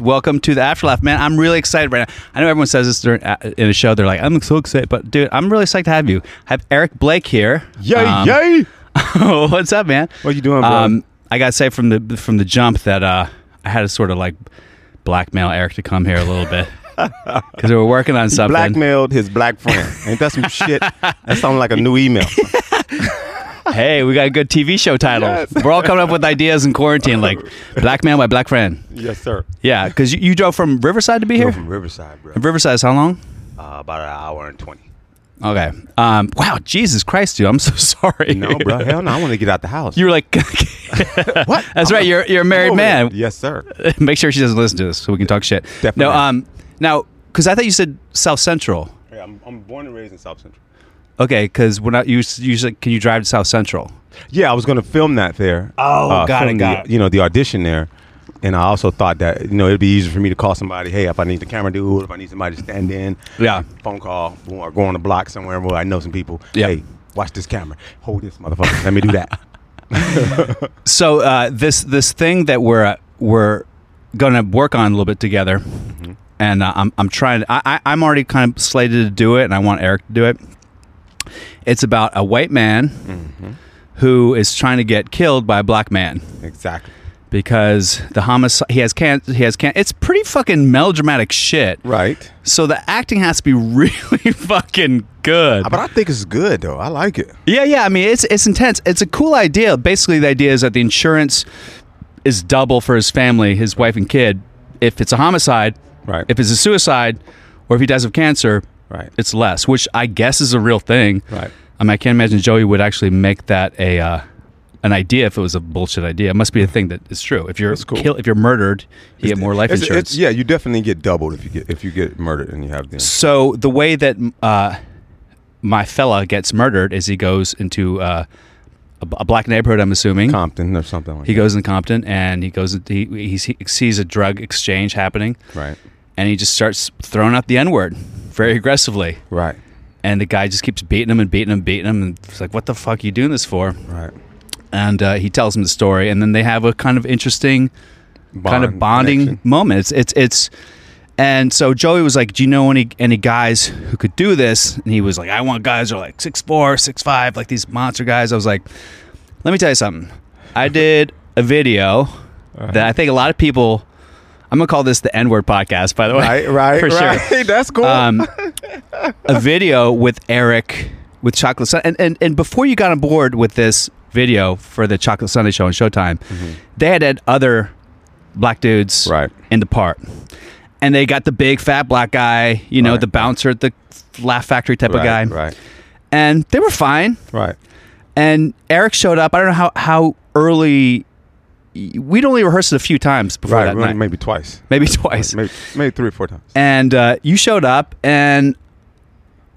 Welcome to the afterlaugh, man. I'm really excited right now. I know everyone says this during, uh, in a show. They're like, "I'm so excited," but dude, I'm really psyched to have you. I have Eric Blake here. Yay, Um, yay! What's up, man? What you doing, bro? Um, I gotta say from the from the jump that uh, I had to sort of like blackmail Eric to come here a little bit because we were working on something. Blackmailed his black friend. Ain't that some shit? That sounds like a new email. Hey, we got a good TV show title. Yes. We're all coming up with ideas in quarantine, like Black Man my black friend. yes, sir. Yeah, because you, you drove from Riverside to be here. from Riverside, bro. Riverside is how long? Uh, about an hour and twenty. Okay. Um, wow, Jesus Christ, dude, I'm so sorry. No, bro. Hell no. I want to get out the house. You were like, what? that's right. You're you're a married I'm man. Yes, sir. Make sure she doesn't listen to this so we can talk shit. Definitely. No. Um. Now, because I thought you said South Central. Yeah, I'm, I'm born and raised in South Central. Okay, because we're not usually. usually can you drive to South Central? Yeah, I was going to film that there. Oh, got it, got the, it. You know, the audition there. And I also thought that, you know, it'd be easier for me to call somebody, hey, if I need the camera dude, if I need somebody to stand in. Yeah. Phone call, or go on the block somewhere where I know some people. Yeah. Hey, watch this camera. Hold this motherfucker. Let me do that. So uh, this this thing that we're uh, we're gonna work on a little bit together, Mm-hmm. and uh, I'm I'm trying. To, I, I I'm already kind of slated to do it, and I want Eric to do it. It's about a white man Mm-hmm. who is trying to get killed by a black man. exactly. because the homicide he has can he has can it's pretty fucking melodramatic shit. Right. So the acting has to be really fucking good. But I think it's good, though. I like it. Yeah, yeah. I mean, it's it's intense. It's a cool idea. Basically, the idea is that the insurance is double for his family, his wife and kid, if it's a homicide. Right. If it's a suicide, or if he dies of cancer, Right. it's less. Which I guess is a real thing. Right. I mean, I can't imagine Joey would actually make that a uh, an idea if it was a bullshit idea. It must be a thing that is true. If you're cool. kill, if you're murdered, you get more life It's- insurance. it's- yeah, you definitely get doubled if you get if you get murdered and you have the. So the way that uh, my fella gets murdered is he goes into uh, a, black neighborhood. I'm assuming Compton or something like he goes in Compton and he goes. He, he sees a drug exchange happening. Right. and he just starts throwing out the n word very aggressively. Right. And the guy just keeps beating him and beating him, and beating him, and it's like, "What the fuck are you doing this for?" Right. And uh, he tells him the story, and then they have a kind of interesting kind of bonding connection. moment. It's it's it's and so Joey was like, "Do you know any any guys who could do this?" And he was like, "I want guys who are like six four, six five, like these monster guys." I was like, "Let me tell you something. I did a video Uh-huh. that I think a lot of people. I'm gonna call this the N word podcast, by the way. Right. Right. for right. sure. That's cool. Um, a video with Eric with Chocolate Sun, and, and and before you got on board with this video for the Chocolate Sunday show on Showtime, they had had other black dudes Mm-hmm. Right. in the part, and they got the big fat black guy, you know, Right. the bouncer, the Laugh Factory type of guy, Right. and they were fine. Right. And Eric showed up. I don't know how how early. We'd only rehearsed it a few times before Right. that Maybe, night, maybe twice. maybe twice Maybe maybe three or four times. and uh, you showed up and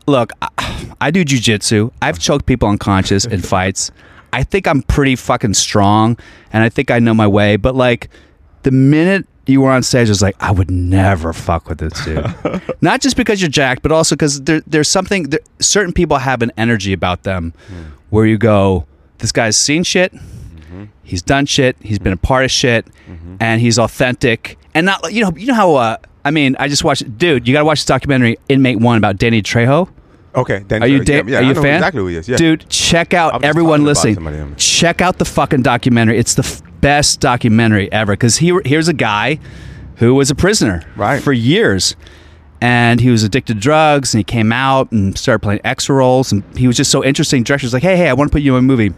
look I, I do jujitsu i've choked people unconscious in fights i think i'm pretty fucking strong and i think i know my way but like the minute you were on stage i was like i would never fuck with this dude not just because you're jacked but also because there, there's something there, certain people have an energy about them where you go this guy's seen shit he's done shit he's been a part of shit and he's authentic and not you know you know how uh, i mean i just watched dude you gotta watch this documentary inmate one about danny trejo Okay. Then are you, da- yeah, are you a fan? Exactly who he is. Yeah. Dude, check out everyone listening. Check out the fucking documentary. It's the f- best documentary ever because he, here's a guy who was a prisoner Right. for years. And he was addicted to drugs and he came out and started playing extra roles. And he was just so interesting. Director's like, hey, hey, I want to put you in a movie.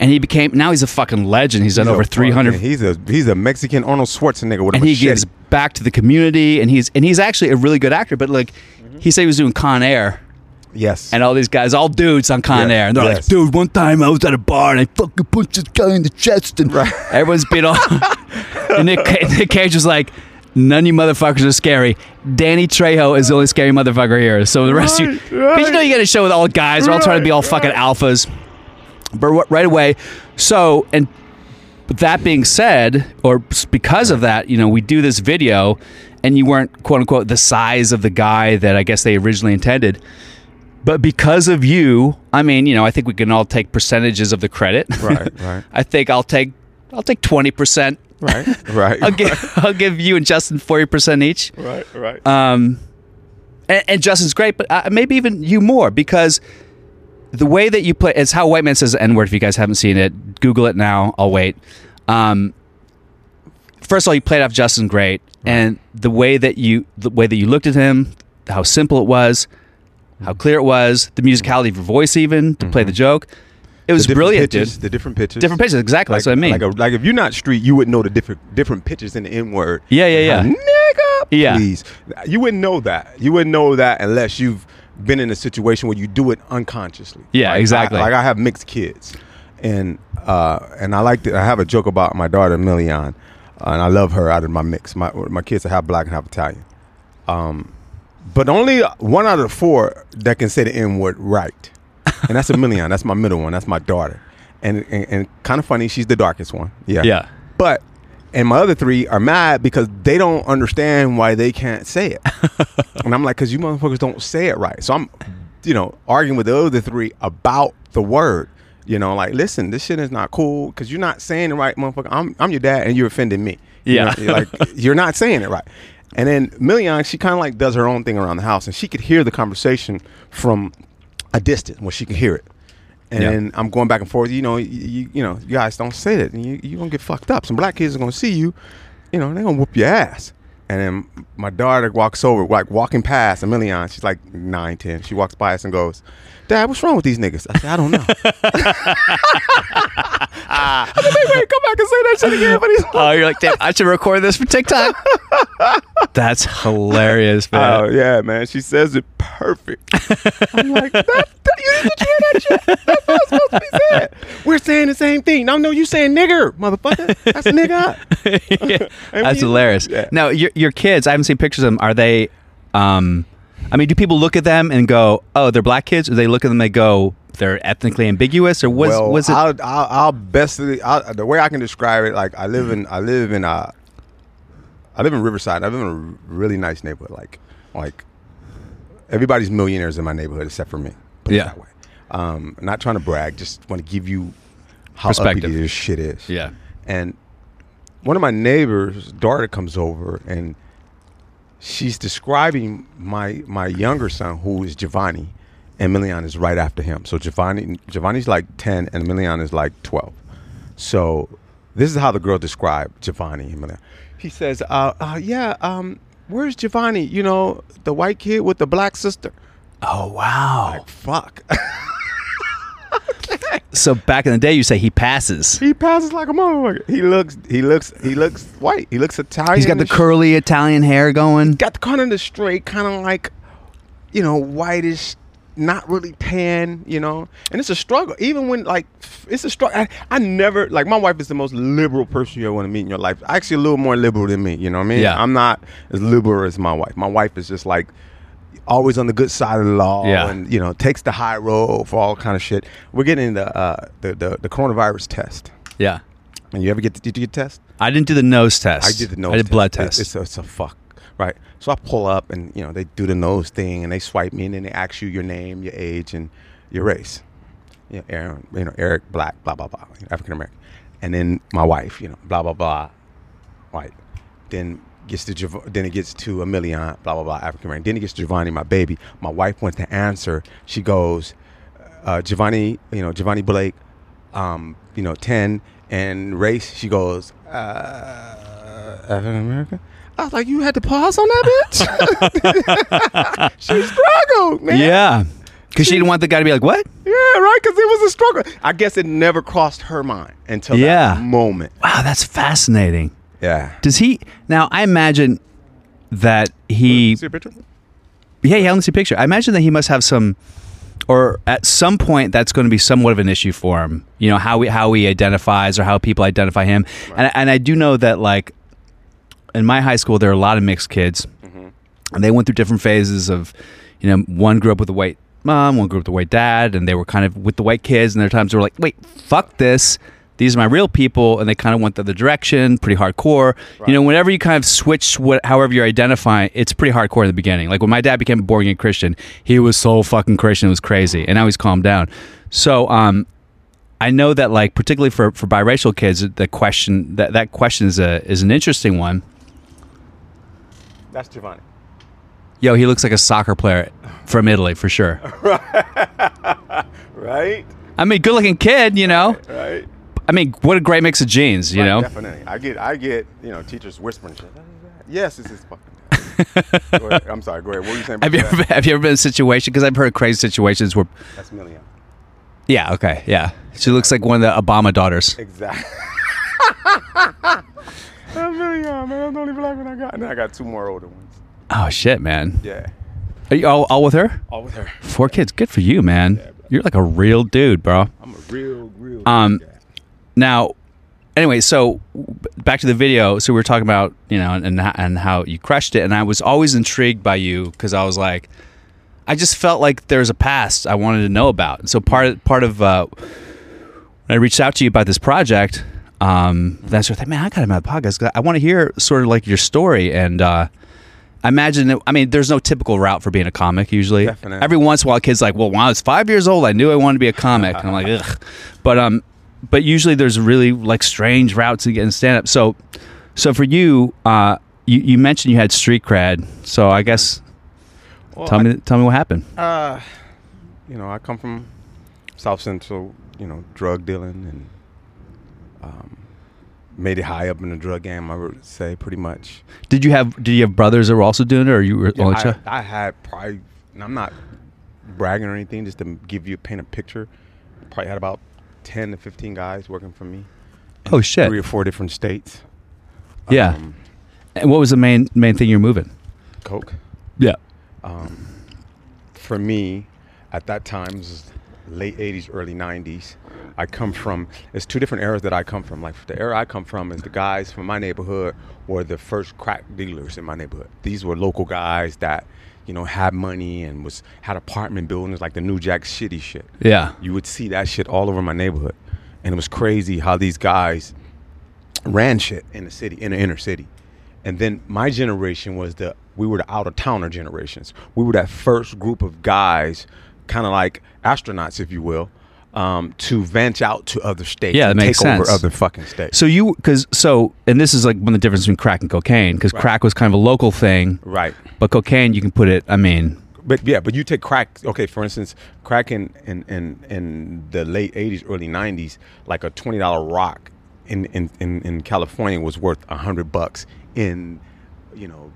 And he became, now he's a fucking legend. He's done He's over 300 He's a he's a Mexican Arnold Schwarzenegger with a and he machete. gives back to the community and he's and he's actually a really good actor but like he said he was doing con air yes. and all these guys all dudes on con Yes, air and they're like dude one time i was at a bar and i fucking punched this guy in the chest and Right. everyone's been all and nick, nick cage was like None of you motherfuckers are scary. Danny Trejo is the only scary motherfucker here. So the rest of you, because you know you got a show with all guys, they're all trying to be all fucking alphas. But right away, so and that being said, or because of that, you know, we do this video, and you weren't quote unquote the size of the guy that I guess they originally intended. But because of you, I mean, you know, I think we can all take percentages of the credit. Right, right. I think I'll take I'll take twenty percent. Right, right, I'll give I'll give you and Justin forty percent each. right, right. Um, and, and Justin's great, but uh, maybe even you more because the way that you play it's how White Man says the N word. If you guys haven't seen it, Google it now. I'll wait. Um, first of all, you played off Justin great, and the way that you the way that you looked at him, how simple it was, how clear it was, the musicality of your voice, even to play the joke, it was brilliant, pitches, dude. The different pitches. Different pitches, exactly. Like, that's what I mean. Like, a, like if you're not street, you wouldn't know the different different pitches in the N word. Yeah, yeah, yeah. Nigga, Yeah. please. You wouldn't know that. You wouldn't know that unless you've been in a situation where you do it unconsciously. Yeah, Like, I- exactly. like I have mixed kids, and uh, and I like to. I have a joke about my daughter Million, uh, and I love her out of my mix. My my kids are half black and half Italian. Um, but only one out of the four that can say the N word right. And that's a million. That's my middle one. That's my daughter. And, and, and kind of funny, she's the darkest one. Yeah. Yeah. But, and my other three are mad because they don't understand why they can't say it. and I'm like, because you motherfuckers don't say it right. So I'm, you know, arguing with the other three about the word. You know, like, listen, this shit is not cool because you're not saying it right, motherfucker. I'm, I'm your dad and you're offending me. You Yeah. know, like, you're not saying it right. And then Million, she kind of like does her own thing around the house, and she could hear the conversation from a distance where she can hear it. And Yeah. I'm going back and forth. You know, you, you, know, you guys don't say that, and you you gonna get fucked up. Some black kids are gonna see you. You know, they're gonna whoop your ass. And then my daughter walks over, like walking past a million. She's like nine, ten. She walks by us and goes, "Dad, what's wrong with these niggas?" I said, "I don't know." I said, "Wait, wait, come back and say that shit again." But he's Oh, you're like, damn, I should record this for TikTok. That's hilarious, oh, man. Oh yeah, man. She says it perfect. I'm like, that, that, you didn't hear that shit? That's not supposed to be said. We're saying the same thing. No, no, you saying nigger, motherfucker. That's a nigga. And That's hilarious. Yeah. Now, your your kids, I haven't seen pictures of them. Are they? Um, I mean, do people look at them and go, "Oh, they're black kids"? Or they look at them and they go, "They're ethnically ambiguous"? Or was well, was it? I'll, I'll, I'll best I'll, the way I can describe it. Like I live in I live in uh I live in Riverside. I live in a really nice neighborhood. Like like everybody's millionaires in my neighborhood except for me. Put Yeah. it that way. Um, not trying to brag. Just want to give you how uppity this shit is. yeah. And one of my neighbors' daughter comes over and she's describing my my younger son, who is Giovanni, and Milian is right after him. So Giovanni Giovanni's like ten and Milian is like twelve. So this is how the girl described Giovanni and Milian. He says, uh, uh, yeah, um, where's Giovanni? You know, the white kid with the black sister. Oh wow. Like, fuck. So back in the day, you say he passes. he passes like a motherfucker. He looks he looks he looks white. He looks Italian. He's got the curly Italian hair going. got the kind of the straight, kind of like, you know, whitish, not really tan, you know. And it's a struggle, even when like it's a struggle. I, I never like my wife is the most liberal person you ever want to meet in your life. Actually, a little more liberal than me. You know what I mean? Yeah. I'm not as liberal as my wife. My wife is just like always on the good side of the law Yeah. and you know takes the high road for all kind of shit. We're getting the uh, the, the the coronavirus test. Yeah. And you ever get did you get test? I didn't do the nose test. I did the nose. I did test. blood It- test. It's a, it's a fuck, right? So I pull up and you know they do the nose thing and they swipe me and then they ask you your name, your age, and your race. Yeah, Aaron, you know Eric Blake, blah blah blah, African American, and then my wife, you know, blah blah blah, white. Then gets to Giov- then it gets to a million, blah blah blah, African American. Then it gets to Giovanni, my baby. My wife went to answer. She goes, uh, Giovanni, you know Giovanni Blake, um, you know ten and race. She goes, uh, African American. I was like, you had to pause on that bitch. she struggled, man. yeah. Because she didn't want the guy to be like, "What? Yeah, right. Because it was a struggle. I guess it never crossed her mind until Yeah. that moment. Wow, that's fascinating." Yeah. Does he now? I imagine that he. See a picture? Yeah, yeah. I want to see a picture. I imagine that he must have some, or at some point, that's going to be somewhat of an issue for him. You know how he how he identifies or how people identify him. And and I do know that like, in my high school, there were a lot of mixed kids, mm-hmm. and they went through different phases of, you know, one grew up with a white mom, one grew up with a white dad, and they were kind of with the white kids. And there are times they were like, "Wait, fuck this." These are my real people, and they kind of went the other direction, pretty hardcore. You know, whenever you kind of switch, what, however you're identifying, it's pretty hardcore in the beginning. Like when my dad became a born again Christian, he was so fucking Christian, it was crazy, and now he's calmed down. So, um, I know that like particularly for, for biracial kids, the question that that question is a is an interesting one. That's Giovanni. Yo, he looks like a soccer player from Italy for sure. Right? I mean, good looking kid, you know. Right? I mean, what a great mix of genes, you Right, know. Definitely. I get I get, you know, teachers whispering shit. Yes, this is fucking. I'm sorry, go ahead. What were you saying? Have you ever have you ever been in a situation? Because I've heard crazy situations where, That's Million. yeah, okay, yeah, she looks like one of the Obama daughters. Exactly. That's Million, man. That's the only black one I got. And then I got two more older ones. Oh shit, man! Yeah. Are you all, all with her? All with her. Four kids, good for you, man. Yeah, You're like a real dude, bro. I'm a real, real Um, guy. Now, anyway, so back to the video. So we were talking about you know and and, how you crushed it, and I was always intrigued by you because I was like, I just felt like there's a past I wanted to know about, and so part of, part of uh, when I reached out to you about this project, um, that's I thought, man, I got him on the podcast. I want to hear sort of like your story and. uh I imagine. I mean, there's no typical route for being a comic. Usually, Definitely. every once in a while, kids like, well, when I was five years old, I knew I wanted to be a comic, and I'm like, ugh. But um, but usually there's really like strange routes to get in stand up. So, so for you, uh, you, you mentioned you had street cred. So I guess Well, tell I- me tell me what happened. Uh, you know, I come from South Central, you know, drug dealing and um, made it high up in the drug game, I would say, pretty much. Did you have did you have brothers that were also doing it, or you were Yeah, only I, child? I had probably, and I'm not bragging or anything, just to give you paint a picture. Probably had about 10 to 15 guys working for me. Oh, shit. Three or four different states. Yeah. Um, And what was the main main thing you're moving? Coke. Yeah. um, for me at that time late 80s early 90s i come from it's two different eras that i come from like the era i come from is the guys from my neighborhood were the first crack dealers in my neighborhood these were local guys that you know had money and was had apartment buildings like the new jack City shit. Yeah. you would see that shit all over my neighborhood. And it was crazy how these guys ran shit in the city in the inner city. And then my generation was the we were the out of towner generations. We were that first group of guys kind of like astronauts if you will um, to venture out to other states Yeah, that makes take over sense. other fucking states So you because so and this is like one of the difference between crack and cocaine because crack was kind of a local thing, right but cocaine you can put it. I mean, But yeah, but you take crack. Okay, for instance, crack in in, in, in the late '80s, early '90s, like a twenty dollar rock in, in, in, in California was worth a hundred bucks in, you know,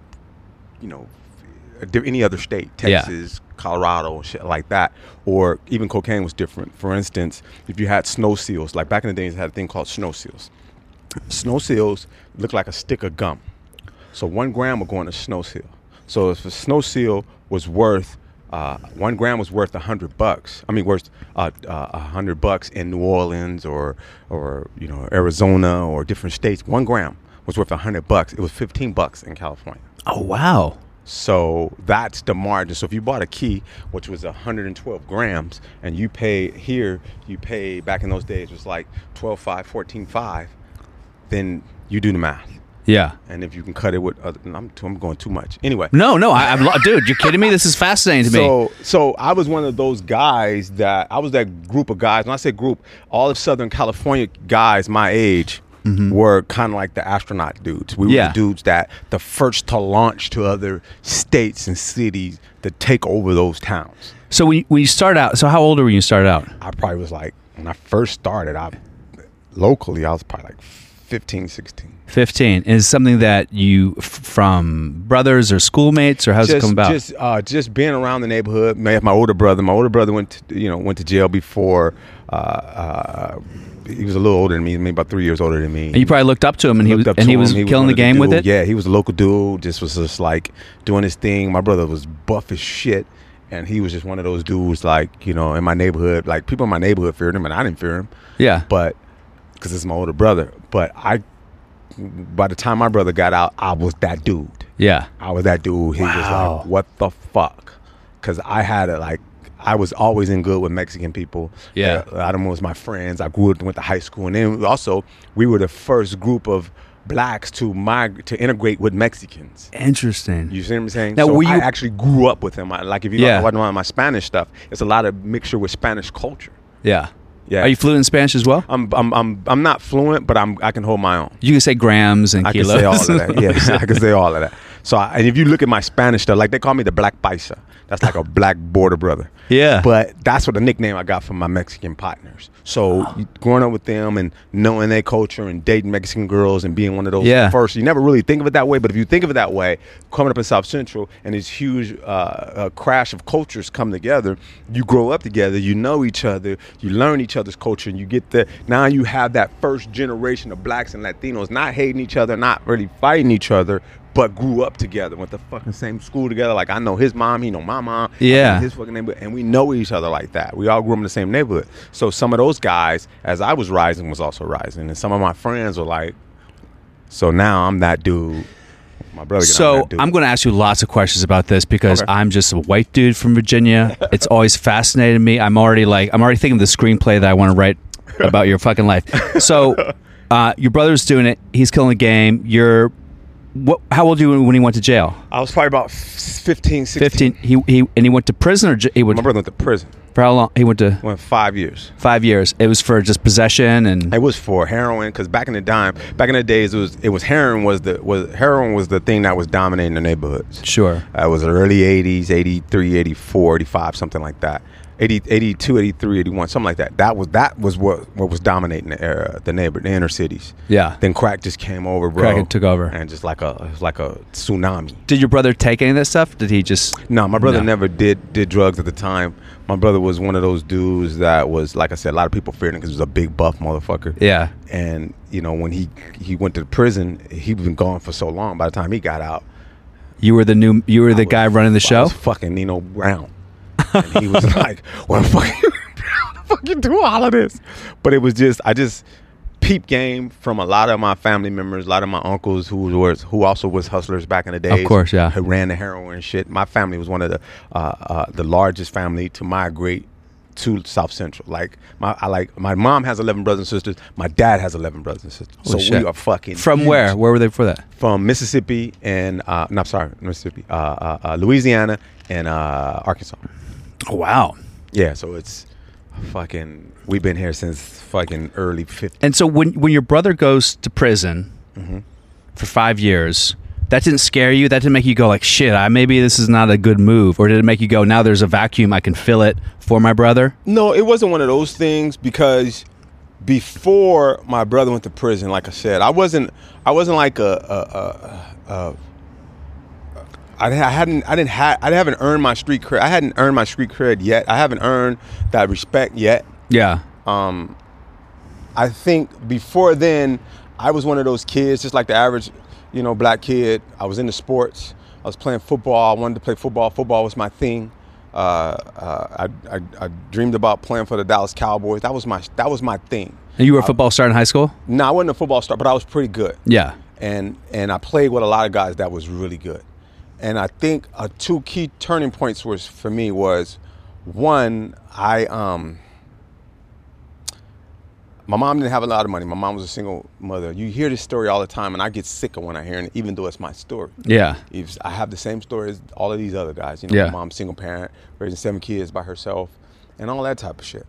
you know, any other state. Texas, Colorado, and shit like that, or even cocaine was different. For instance, if you had snow seals, like back in the days, they had a thing called snow seals. Snow seals look like a stick of gum. So one gram would go in a snow seal. So if a snow seal was worth uh, one gram was worth a hundred bucks. I mean, worth uh, uh, a hundred bucks in New Orleans or or you know Arizona or different states. One gram was worth a hundred bucks. It was fifteen bucks in California. oh wow, So that's the margin. So if you bought a key, which was 112 grams, and you pay here, you pay back in those days was like 12.5, 14.5, then you do the math. yeah. And if you can cut it with, other, I'm, I'm going too much. Anyway, No, no, I, I'm lo- dude. You're kidding me? This is fascinating to me. so so I was one of those guys that I was that group of guys. When I say group, all of Southern California guys my age were kind of like the astronaut dudes. We were Mm-hmm. Yeah. the dudes that the first to launch to other states and cities to take over those towns. So when you, when you start out, so how old were you when you started out? I probably was like when I first started. I locally I was probably like 15, 16. 15 is something that you from brothers or schoolmates or how's it just, come about? Just uh, just being around the neighborhood. My, my older brother. My older brother went to, you know went to jail before. Uh, uh, he was a little older than me, maybe about three years older than me. and you probably looked up to him and he was and he him. was killing one the of game with it. Yeah, he was a local dude. Just was just like doing his thing. My brother was buff as shit, and he was just one of those dudes like you know in my neighborhood. Like people in my neighborhood feared him, and I didn't fear him Yeah. but because it's my older brother. But I by the time my brother got out, I was that dude. Yeah. I was that dude. He was Wow. like, "What the fuck?" Because I had it like I was always in good with Mexican people. Yeah. a lot of them was my friends. I grew up, went to high school, and then also we were the first group of blacks to migrate to integrate with Mexicans. Interesting. You see what I'm saying? Now, so were I actually grew up with them. I, like if you Yeah. yeah. watch my Spanish stuff, it's a lot of mixture with Spanish culture. yeah. Yeah. Are you fluent in Spanish as well? I'm I'm I'm I'm not fluent, but I'm I can hold my own. You can say grams and I can kilos. say all of that. Yeah, I can say all of that. So, I, and if you look at my Spanish stuff, like they call me the Black Paisa. That's like a black border brother. Yeah. But that's what the nickname I got from my Mexican partners. So you- growing up with them and knowing their culture and dating Mexican girls and being one of those Yeah. first, you never really think of it that way. But if you think of it that way, coming up in South Central and this huge uh, uh, crash of cultures come together, you grow up together, you know each other, you learn each other's culture, and you get the now you have that first generation of blacks and Latinos not hating each other, not really fighting each other. But grew up together, went to fucking same school together. Like I know his mom, he know my mom. Yeah. his fucking neighborhood, and we know each other like that. We all grew up in the same neighborhood. So some of those guys, as I was rising, was also rising, and some of my friends were like, "So now I'm that dude." My brother. So dude. I'm going to ask you lots of questions about this because Okay. I'm just a white dude from Virginia. it's always fascinated me. I'm already like I'm already thinking of the screenplay that I want to write about your fucking life. So uh, your brother's doing it. He's killing the game. You're what? How old were you when he went to jail? I was probably about 15, 16. 15. He he and he went to prison or j- he went My brother went to prison. for how long? He went to Went five years. five years. It was for just possession and It was for heroin because back in the time, back in the days, it was it was heroin was the was heroin was the thing that was dominating the neighborhoods. sure. Uh, it was the early 80s, 83, 84, 85, something like that. 80, 82, 83, 81, something like that. That was that was what what was dominating the era, the neighbor, the inner cities. Yeah. Then crack just came over, bro. Crack took over. and just like a like a tsunami. Did your brother take any of that stuff? Did he just? No, my brother No. never did did drugs at the time. My brother was one of those dudes that was like I said, a lot of people feared him because he was a big buff motherfucker. Yeah. And you know when he he went to prison, he'd been gone for so long. By the time he got out, You were the new. You were the I guy was- running the show. was fucking Nino Brown. And he was like, "What the fuck, what the fuck you do all of this?" But it was just, I just peep game from a lot of my family members, a lot of my uncles who was who also was hustlers back in the days. Of course, yeah. Who ran the heroin shit. My family was one of the uh, uh, the largest family to migrate to South Central. Like my, I like my mom has eleven brothers and sisters. My dad has eleven brothers and sisters. Holy so shit. we are fucking From huge where? Where were they for that? from Mississippi and uh, no, I'm sorry, Mississippi, uh, uh, uh, Louisiana and uh, Arkansas. Oh, wow. Yeah, so it's fucking. We've been here since fucking early 50s. And so when when your brother goes to prison Mm-hmm. for five years, that didn't scare you. That didn't make you go like, "Shit, I maybe this is not a good move," or did it make you go, "Now there's a vacuum, I can fill it for my brother"? No, it wasn't one of those things because before my brother went to prison, like I said, I wasn't. I wasn't like a. a, a, a I I hadn't. I didn't have. I haven't earned my street cred. I hadn't earned my street cred yet. I haven't earned that respect yet. Yeah. um, I think before then, I was one of those kids, just like the average, you know, black kid. I was into sports. I was playing football. I wanted to play football. Football was my thing. Uh, uh, I, I, I dreamed about playing for the Dallas Cowboys. That was my that was my thing. And you were a football star in high school? No, I wasn't a football star, but I was pretty good. Yeah. And and I played with a lot of guys that was really good. And I think uh, two key turning points was for me was one I um my mom didn't have a lot of money. My mom was a single mother. You hear this story all the time, and I get sick of when I hear it, even though it's my story. Yeah. If I have the same story as all of these other guys. You know, Yeah. my mom's single parent, raising seven kids by herself, and all that type of shit.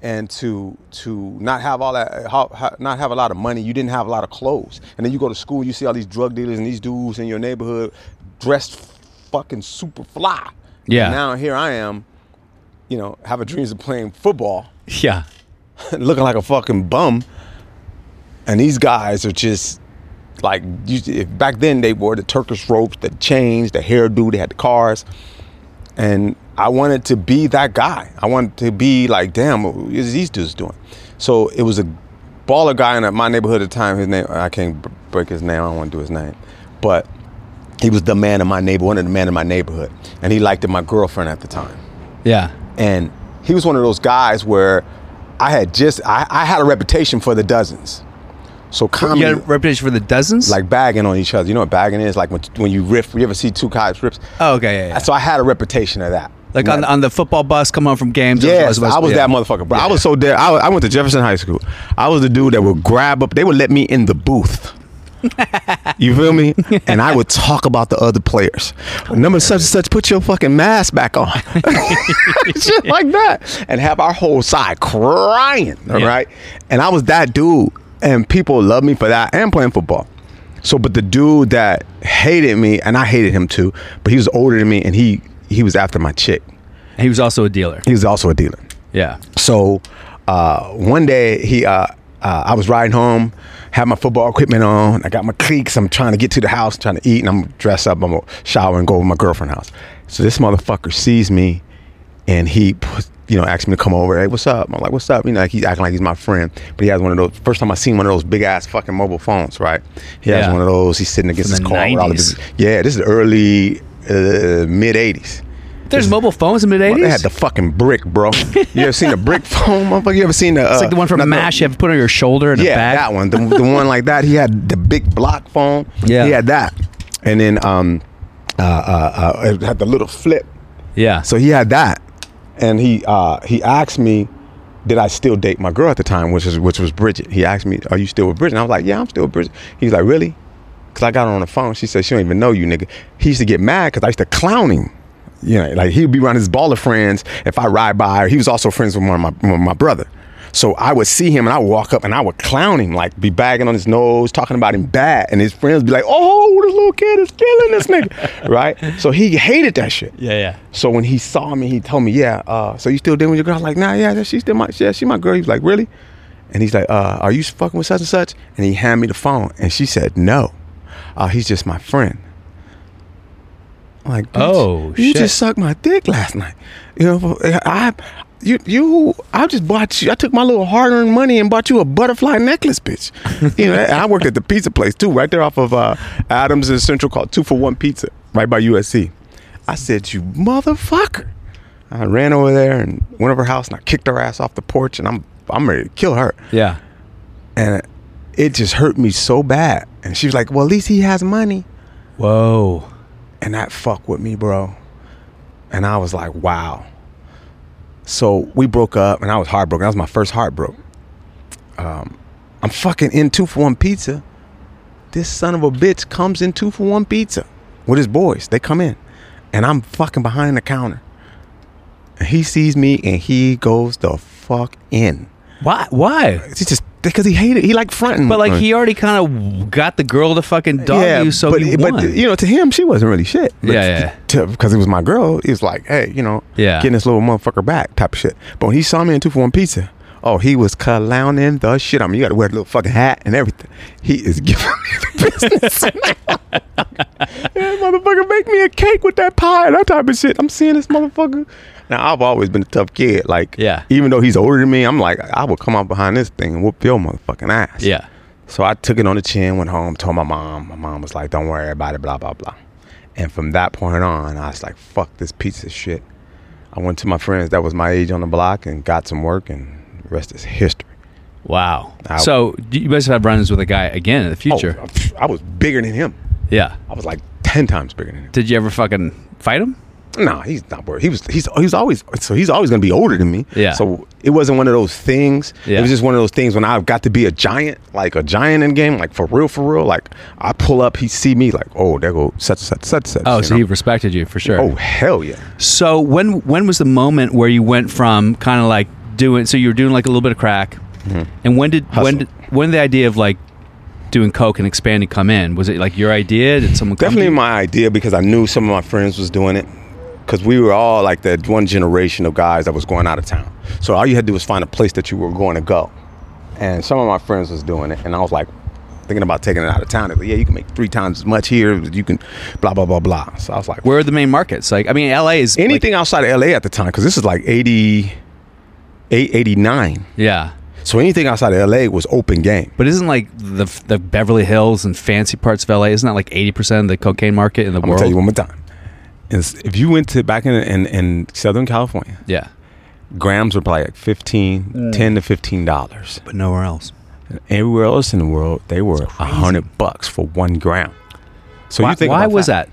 And to to not have all that, ha, ha, not have a lot of money, you didn't have a lot of clothes, and then you go to school, you see all these drug dealers and these dudes in your neighborhood dressed fucking super fly. Yeah. And now here I am, you know, having dreams of playing football Yeah. looking like a fucking bum. And these guys are just like you, back then they wore the Turkish ropes, the chains, the hairdo, they had the cars, and I wanted to be that guy. I wanted to be like, damn, what is these dudes doing? So it was a baller guy in my neighborhood at the time. His name I can't break his name. I don't want to do his name, but he was the man in my neighbor, one of the men in my neighborhood, and he liked my girlfriend at the time Yeah. and he was one of those guys where I had just I, I had a reputation for the dozens. So You comedy, got a reputation for the dozens? like bagging on each other. You know what bagging is? Like when when you riff. You ever see two cops rips? oh, okay, yeah, yeah. So I had a reputation of that. Like on, on the football bus, come home from games. Yes, I was yeah. that motherfucker, bro. I was so dead. I, I went to Jefferson High School. I was the dude that would grab up. They would let me in the booth. you feel me? And I would talk about the other players. Number such and such, put your fucking mask back on. Shit like that. And have our whole side crying. All Yeah. right. And I was that dude. And people loved me for that and playing football. So, but the dude that hated me, and I hated him too, but he was older than me and he he was after my chick. He was also a dealer. He was also a dealer. Yeah. So uh, one day he, uh, uh, I was riding home, had my football equipment on. I got my cleats. I'm trying to get to the house, trying to eat, and I'm dressed up. I'm gonna shower and go to my girlfriend's house. So this motherfucker sees me, and he, you know, asks me to come over. Hey, what's up? I'm like, what's up? You know, like he's acting like he's my friend, but he has one of those. First time I seen one of those big ass fucking mobile phones, right? He has Yeah. one of those. He's sitting against From his the car. with all of 90s. his- yeah, this is early uh, mid '80s. There's mobile phones in mid Well, they had the fucking brick, bro. You ever seen a brick phone, motherfucker? You ever seen the? Uh, it's like the one from MASH you have to put on your shoulder in a Yeah, that one. The, the one like that. He had the big block phone. Yeah. he had that, and then um, uh, uh, uh, it had the little flip. Yeah. So he had that, and he uh, he asked me, did I still date my girl at the time, which is which was Bridget. He asked me, are you still with Bridget? And I was like, yeah, I'm still with Bridget. He's like, really? Cause I got her on the phone. She said she don't even know you, nigga. He used to get mad because I used to clown him. You know, like he'd be around his baller friends. If I ride by, he was also friends with one of my my brother. So I would see him and I would walk up and I would clown him, like be bagging on his nose, talking about him bad, and his friends be like, "Oh, this little kid is killing this nigga," right? So he hated that shit. yeah, yeah. So when he saw me, he told me, "Yeah, uh, so you still dealing with your girl?" I was like, "Nah, yeah, she's still my, yeah, she my girl." He was like, "Really?" And he's like, uh, "Are you fucking with such and such?" And he handed me the phone, and she said, "No, uh, he's just my friend." I'm like, Bitch, Oh, you shit. just sucked my dick last night. You know, I, you, you, I just bought you. I took my little hard-earned money and bought you a butterfly necklace, bitch. you know, and I worked at the pizza place too, right there off of uh, Adams and Central, called Two for One Pizza, right by USC. I said, "You motherfucker!" I ran over there and went over her house and I kicked her ass off the porch, and I'm I'm ready to kill her. Yeah. And it just hurt me so bad. And she was like, "Well, at least he has money." Whoa. And that fucked with me, bro. And I was like, wow. So we broke up, and I was heartbroken. That was my first heartbroke. Um, I'm fucking in two for one pizza. This son of a bitch comes in two for one pizza with his boys. They come in, and I'm fucking behind the counter. And he sees me, and he goes the fuck in. Why? Why? It's just because he hated. He like fronting. But like he already kind of got the girl to fucking dog you, so but, he but won. you know, to him, she wasn't really shit. But Yeah, yeah. Because it was my girl, he was like, hey, you know, Yeah. getting this little motherfucker back type of shit. But when he saw me in two for one pizza, oh, he was clowning the shit. I mean, you got to wear a little fucking hat and everything. He is giving me the business. yeah, motherfucker, make me a cake with that pie, and that type of shit. I'm seeing this motherfucker. Now I've always been a tough kid. Like, Yeah. even though he's older than me, I'm like, I will come out behind this thing and whoop your motherfucking ass. yeah. So I took it on the chin, went home, told my mom. My mom was like, "Don't worry about it," blah blah blah. And from that point on, I was like, "Fuck this piece of shit." I went to my friends that was my age on the block and got some work, and the rest is history. Wow. I- so you must have run-ins with a guy again in the oh, future. Oh, I was bigger than him. yeah. I was like ten times bigger than him. Did you ever fucking fight him? No, he's not worried. He was he's he's always so he's always gonna be older than me. Yeah. So it wasn't one of those things. Yeah. It was just one of those things when I got to be a giant, like a giant in game, like for real, for real. Like I pull up, he see me, like, oh, there go such such such such. Oh, so know? he respected you for sure. Oh hell yeah. So when when was the moment where you went from kind of like doing so you were doing like a little bit of crack, and when did when Mm-hmm. Did when did the idea of like doing coke and expanding come in? Was it like your idea? Did someone Definitely my idea because I knew some of my friends was doing it. Because we were all like that one generation of guys that was going out of town. So all you had to do was find a place that you were going to go. And some of my friends was doing it, and I was like thinking about taking it out of town. Like, yeah, you can make three times as much here. You can blah blah blah blah. So I was like, Where are the main markets? Like I mean, LA is like- anything outside of LA at the time because this is like 88, 89. yeah, So anything outside of LA was open game. but isn't like the the Beverly Hills and fancy parts of LA? Isn't that like eighty percent of the cocaine market in the world? I'm world? tell you one more time. Is if you went to back in, in in Southern California, yeah, grams were probably like 15 10 to 15 dollars but nowhere else. Everywhere else in the world, they were a hundred bucks for one gram. So why you think why about was that?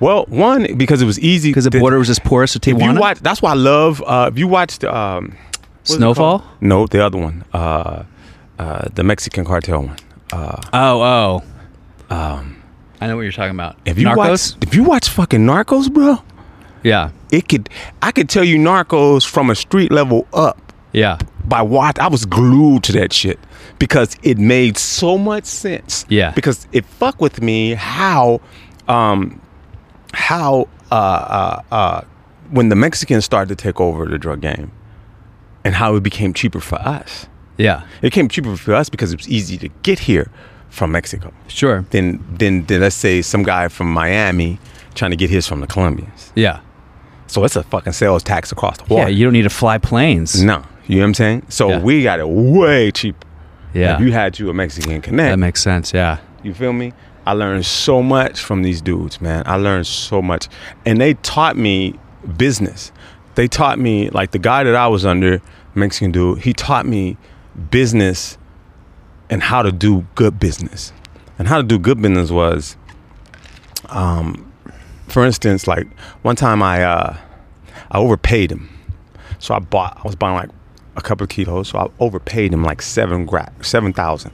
Well, one because it was easy Because the to- border was as porous with If you Tijuana. watch, that's why I love. Uh, if you watched um, what is it Snowfall? No, the other one. Uh, uh, the Mexican cartel one. Uh, oh, oh. Um, I know what you're talking about. if you Narcos. watch, if you watch fucking Narcos, bro, yeah, it could. I could tell you Narcos from a street level up yeah, by watch. I was glued to that shit because it made so much sense. Yeah. Because it fucked with me how, um, how uh, uh, uh, when the Mexicans started to take over the drug game, and how it became cheaper for us. yeah. It became cheaper for us because it was easy to get here from Mexico. Sure. Then, than, than let's say some guy from Miami trying to get his from the Colombians. Yeah. So it's a fucking sales tax across the water. Yeah. You don't need to fly planes. no, you know what I'm saying? So Yeah. we got it way cheaper. Yeah. If you had you a Mexican connect, that makes sense. Yeah. you feel me? I learned so much from these dudes, man. I learned so much. And they taught me business. They taught me, like the guy that I was under, Mexican dude, he taught me business and how to do good business. And how to do good business was, um, for instance, like one time I, uh, I overpaid him. So I bought, I was buying like a couple of kilos. So I overpaid him like seven gra- 7,000.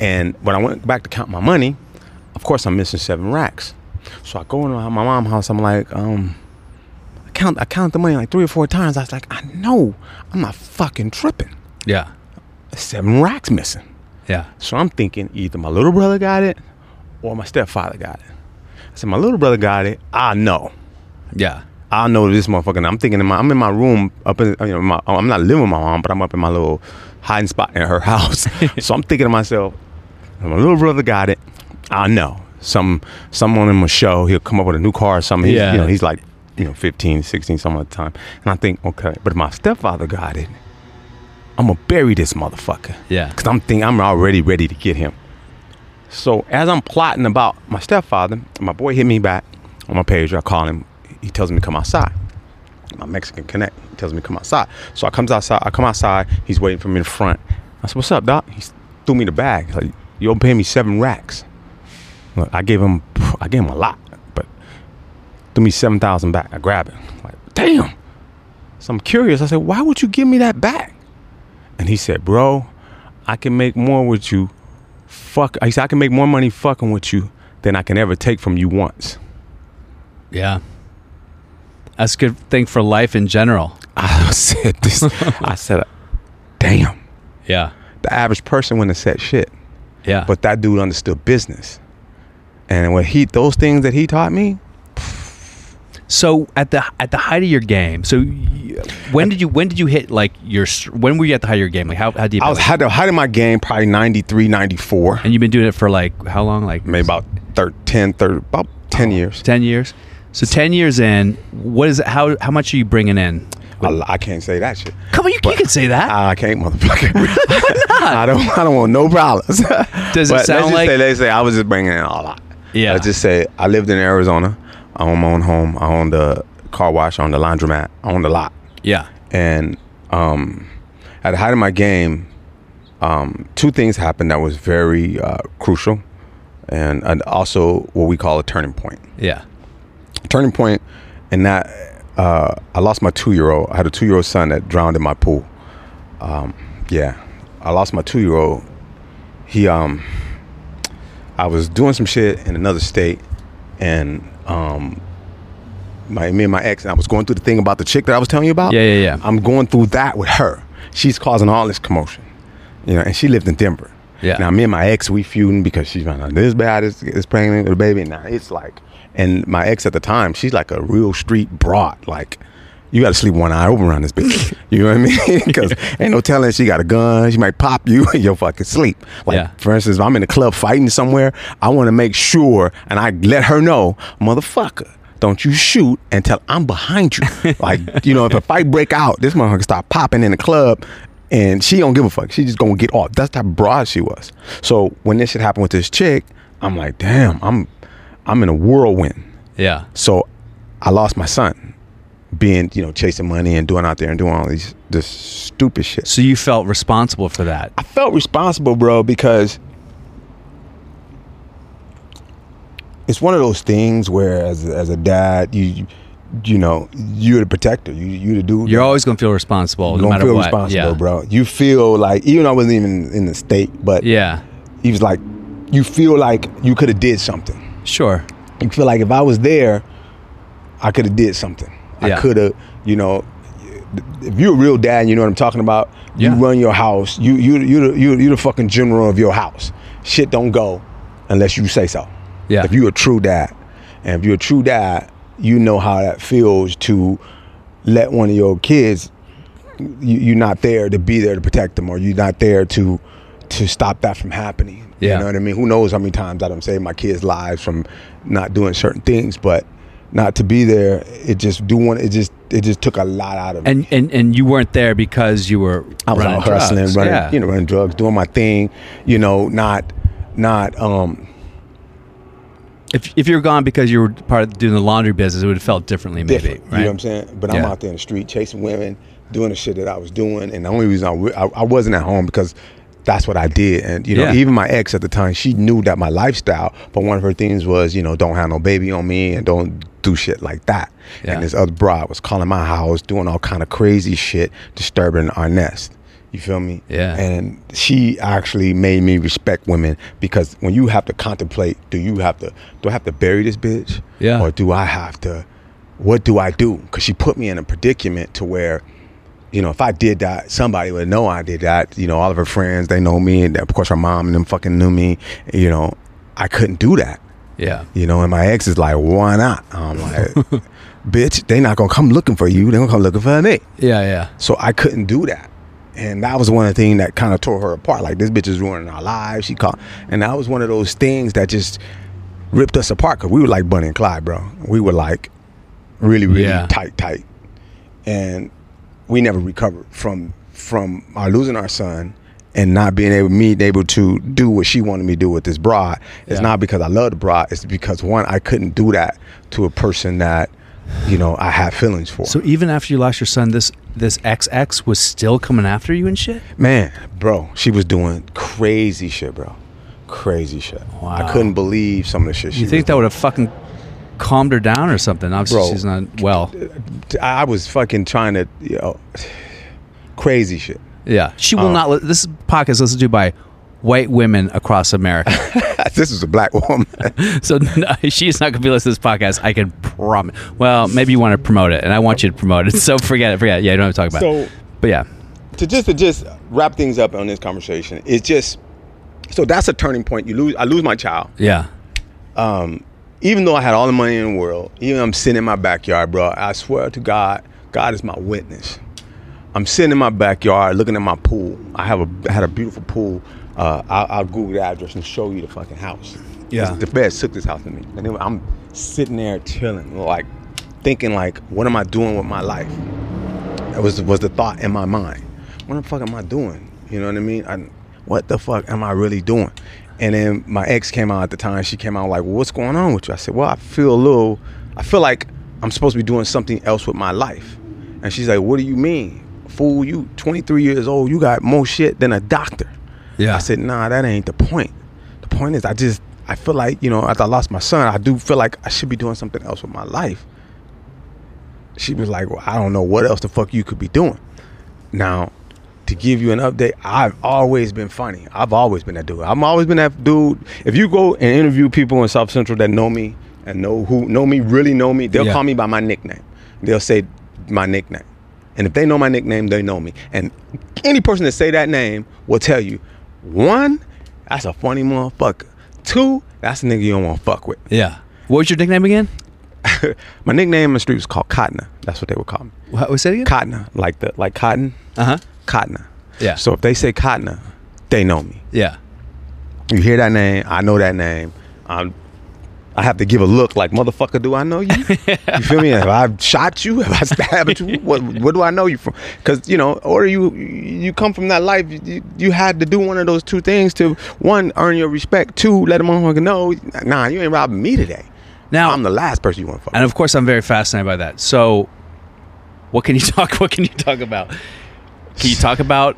And when I went back to count my money, of course I'm missing seven racks. So I go into my mom's house. I'm like, um, I count, I count the money like three or four times. I was like, I know I'm not fucking tripping. Yeah. Seven racks missing. Yeah. So I'm thinking either my little brother got it or my stepfather got it. I said, my little brother got it. I know. Yeah. I know this motherfucker. I'm thinking in my, I'm in my room up in, you know, my, I'm not living with my mom, but I'm up in my little hiding spot in her house. so I'm thinking to myself, my little brother got it. I know. Some someone in my show, he'll come up with a new car or something. He's, Yeah. You know, he's like, you know, 15, 16, something at the time. And I think, okay, but if my stepfather got it, I'm gonna bury this motherfucker. Yeah. Cause I'm thinking I'm already ready to get him. So as I'm plotting about my stepfather, my boy hit me back on my page. I call him. He tells me to come outside. My Mexican connect. He tells me to come outside. So I comes outside. I come outside. He's waiting for me in front. I said, "What's up, doc?" He threw me the bag. He's like, "You owe pay me seven racks." Look, I gave him. I gave him a lot, but threw me seven thousand back. I grab it. Like, damn. So I'm curious. I said, "Why would you give me that back?" And he said, "Bro, I can make more with you. Fuck." He said, "I can make more money fucking with you than I can ever take from you once." Yeah. That's a good thing for life in general. I said this. I said, "Damn." Yeah. The average person wouldn't have said shit, Yeah. but that dude understood business. And when he those things that he taught me, so at the at the height of your game, so when did you when did you hit like your when were you at the height of your game? Like how how deep? I was had the height of my game probably 93, 94, and you've been doing it for like how long? Like maybe about 13, 10, 30, about 10 years. ten years. So ten years in, what is it? How how much are you bringing in? I, I can't say that shit. Come on, you, you can say that. I can't, motherfucker. I don't. I don't want no problems. Does it sound let's just like- Say, let's say I was just bringing in a lot. Yeah. Let's just say I lived in Arizona. I own my own home. I own the car wash. I own the laundromat. I own the lot. yeah. And um, at the height of my game, um, two things happened that was very uh, crucial, and, and also what we call a turning point. Yeah. Turning and that uh, I lost my two-year-old. I had a two-year-old son that drowned in my pool. Um, yeah, I lost my two-year-old. He um, I was doing some shit in another state, and um, my me and my ex, and I was going through the thing about the chick that I was telling you about. Yeah, yeah, yeah. I'm going through that with her. She's causing all this commotion, you know, and she lived in Denver. Yeah. Now me and my ex, we feuding because she's found out this bad is, is pregnant with a baby. Now it's like, and my ex at the time, she's like a real street broad. Like, you got to sleep one eye open around this bitch. you know what I mean? Because ain't no telling she got a gun. She might pop you in your fucking sleep. Like, Yeah. for instance, if I'm in a club fighting somewhere, I want to make sure, and I let her know, motherfucker. Don't you shoot until I'm behind you. like, you know, if a fight break out, this motherfucker start popping in the club and she don't give a fuck. She just gonna get off. That's how broad she was. So when this shit happened with this chick, I'm like, damn, I'm I'm in a whirlwind. Yeah. So I lost my son being you know chasing money and doing out there and doing all these this stupid shit. So you felt responsible for that. I felt responsible, bro, because it's one of those things where, as as a dad, you you know you're the protector. You you the dude. You're always gonna feel responsible, you no matter feel what. responsible, yeah. bro. You feel like even though I wasn't even in the state, but Yeah, he was like, you feel like you could have did something. sure. You feel like if I was there, I could have did something. Yeah. I could have, you know, if you're a real dad, you know what I'm talking about. You Yeah. run your house. You you you the, you you the fucking general of your house. Shit don't go unless you say so. Yeah. If you're a true dad, and if you're a true dad, you know how that feels to let one of your kids. You, you're not there to be there to protect them, or you're not there to to stop that from happening. Yeah. You know what I mean? Who knows how many times I don't save my kids' lives from not doing certain things, but not to be there, it just do one. It just it just took a lot out of me. And and and you weren't there because you were I was out hustling, drugs. running, Yeah. you know, running drugs, doing my thing. You know, not not um. if if you were gone because you were part of doing the laundry business, it would have felt differently, maybe. different. Right? You know what I'm saying? But I'm out there in the street chasing women, doing the shit that I was doing, and the only reason I I wasn't at home because that's what I did. And you know, Yeah. even my ex at the time, she knew that my lifestyle. But one of her things was, you know, don't have no baby on me and don't do shit like that. Yeah. And this other broad was calling my house, doing all kind of crazy shit, disturbing our nest. You feel me? Yeah. And she actually made me respect women because when you have to contemplate, do you have to do I have to bury this bitch? Yeah. Or do I have to what do I do? Because she put me in a predicament to where, you know, if I did that, somebody would know I did that. You know, all of her friends, they know me, and of course her mom and them fucking knew me. You know, I couldn't do that. Yeah. You know, and my ex is like, why not? I'm like, bitch, they not gonna come looking for you. They gonna come looking for me. Yeah. Yeah. So I couldn't do that. And that was one of the things that kind of tore her apart. Like this bitch is ruining our lives. She caught. and that was one of those things that just ripped us apart. Cause we were like Bonnie and Clyde, bro. We were like really, really Yeah. tight, tight, and we never recovered from from our losing our son and not being able me able to do what she wanted me to do with this broad. It's Yeah. not because I love the broad. It's because one, I couldn't do that to a person that you know I have feelings for. So even after you lost your son, this this XX was still coming after you and shit. Man, bro, she was doing crazy shit, bro. Crazy shit. Wow. I couldn't believe some of the shit she You think that would have fucking calmed her down or something? Obviously, Bro. she's not well. I I was fucking trying to, you know, crazy shit. Yeah, she will Um, not. Li- this podcast is listened to by white women across America. this is a black woman. so no, she's not going to be listening to this podcast. I can promise. Well, maybe you want to promote it, and I want you to promote it. So forget it. Forget it. Yeah, you don't have to talk about it. so But yeah, to just to just wrap things up on this conversation, it's just so that's a turning point. You lose I lose my child. yeah, even though I had all the money in the world, even though I'm sitting in my backyard, bro, I swear to God, God is my witness. I'm sitting in my backyard looking at my pool. I have a I had a beautiful pool. Uh, I'll, I'll Google the address and show you the fucking house. Yeah. The bed took this house to me, and then I'm sitting there chilling, like thinking, like, what am I doing with my life? That was was the thought in my mind. What the fuck am I doing? You know what I mean? I, what the fuck am I really doing? And then my ex came out at the time. She came out like, well, "What's going on with you?" I said, "Well, I feel a little. I feel like I'm supposed to be doing something else with my life." And she's like, "What do you mean, fool? You 23 years old. You got more shit than a doctor." yeah. I said, "Nah, that ain't the point. The point is, I just I feel like you know, after I lost my son, I do feel like I should be doing something else with my life." She was like, "Well, I don't know what else the fuck you could be doing." Now, to give you an update, I've always been funny. I've always been that dude. I've always been that dude. If you go and interview people in South Central that know me and know who know me, really know me, they'll Yeah. call me by my nickname. They'll say my nickname. And if they know my nickname, they know me. And any person that say that name will tell you, one, that's a funny motherfucker. Two, that's a nigga you don't want to fuck with. yeah. What was your nickname again? my nickname in the street was called Cotton. That's what they would call me. What was it again? Cotton, like the like cotton. Uh huh. Cottona. Yeah. So if they say Cottona, they know me. Yeah. You hear that name, I know that name. I'm, I have to give a look like motherfucker. Do I know you? you feel me? Have I shot you? Have I stabbed you? What What do I know you from? Because you know, or you you come from that life. You, you had to do one of those two things to one earn your respect. Two let a motherfucker know. Nah, you ain't robbing me today. Now I'm the last person you want to fuck. And of course, I'm very fascinated by that. So, What can you talk? What can you talk about? Can you talk about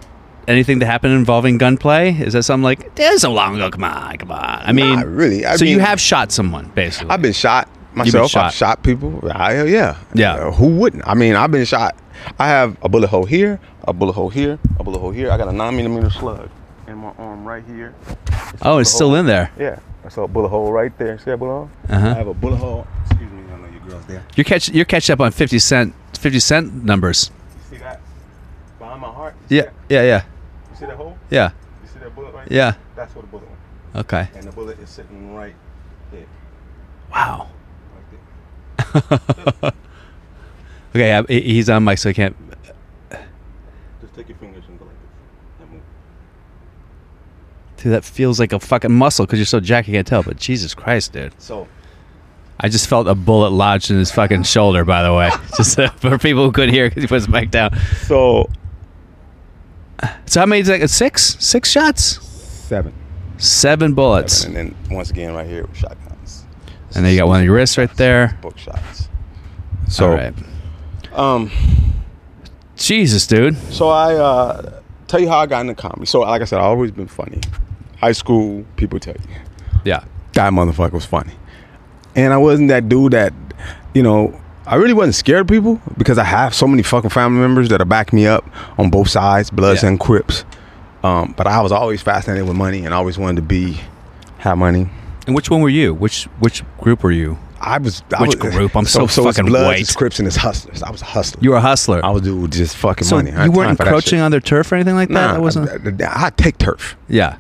anything that happened involving gunplay? Is that something like that's so long ago? Come on, come on. I mean, Not really. I so you have shot someone, basically. I've been shot myself. shot. I've shot people. I, yeah. Yeah. Uh, who wouldn't? I mean, I've been shot. I have a bullet hole here, a bullet hole here, a bullet hole here. I got a nine millimeter slug in my arm right here. oh, it's still in there. Yeah. I saw a bullet hole right there. See that bullet hole? Uh-huh. I have a bullet hole. Excuse me, I know your girl's there. You're catch. You're catching up on fifty cent. Fifty cent numbers. You see that? Behind my heart? Yeah, yeah, yeah, You see that hole? yeah, You see that bullet right yeah. there? That's what the bullet went. Okay. And the bullet is sitting right there. Wow. Right there. Okay, yeah, he's on mic, so I can't. Just take your fingers and go like this. Move. Dude, that feels like a fucking muscle because you're so jacked, you can't tell. But Jesus Christ, dude. So I just felt a bullet lodged in his fucking shoulder, by the way. Just uh, for people who couldn't hear because he put his mic down. so So how many? Like six? Six shots? seven. Seven bullets. And then once again right here with shotguns. And then you got one on your wrist right there. Book shots. So All right. um Jesus, dude. so I uh tell you how I got into comedy. So like I said, I've always been funny. High school, people tell you. Yeah. That motherfucker was funny. And I wasn't that dude that, you know, I really wasn't scared of people because I have so many fucking family members that are backing me up on both sides, Bloods Yeah. and Crips. Um, but I was always fascinated with money and always wanted to be have money. And which one were you? Which which group were you? I was I Which was, group? I'm so it's fucking Bloods, white. It's Crips and it's Hustlers. I was a hustler. You were a hustler. I was doing just fucking so money. I you weren't time for that encroaching on their turf or anything like that. Nah, that wasn't. I, I, take turf. yeah.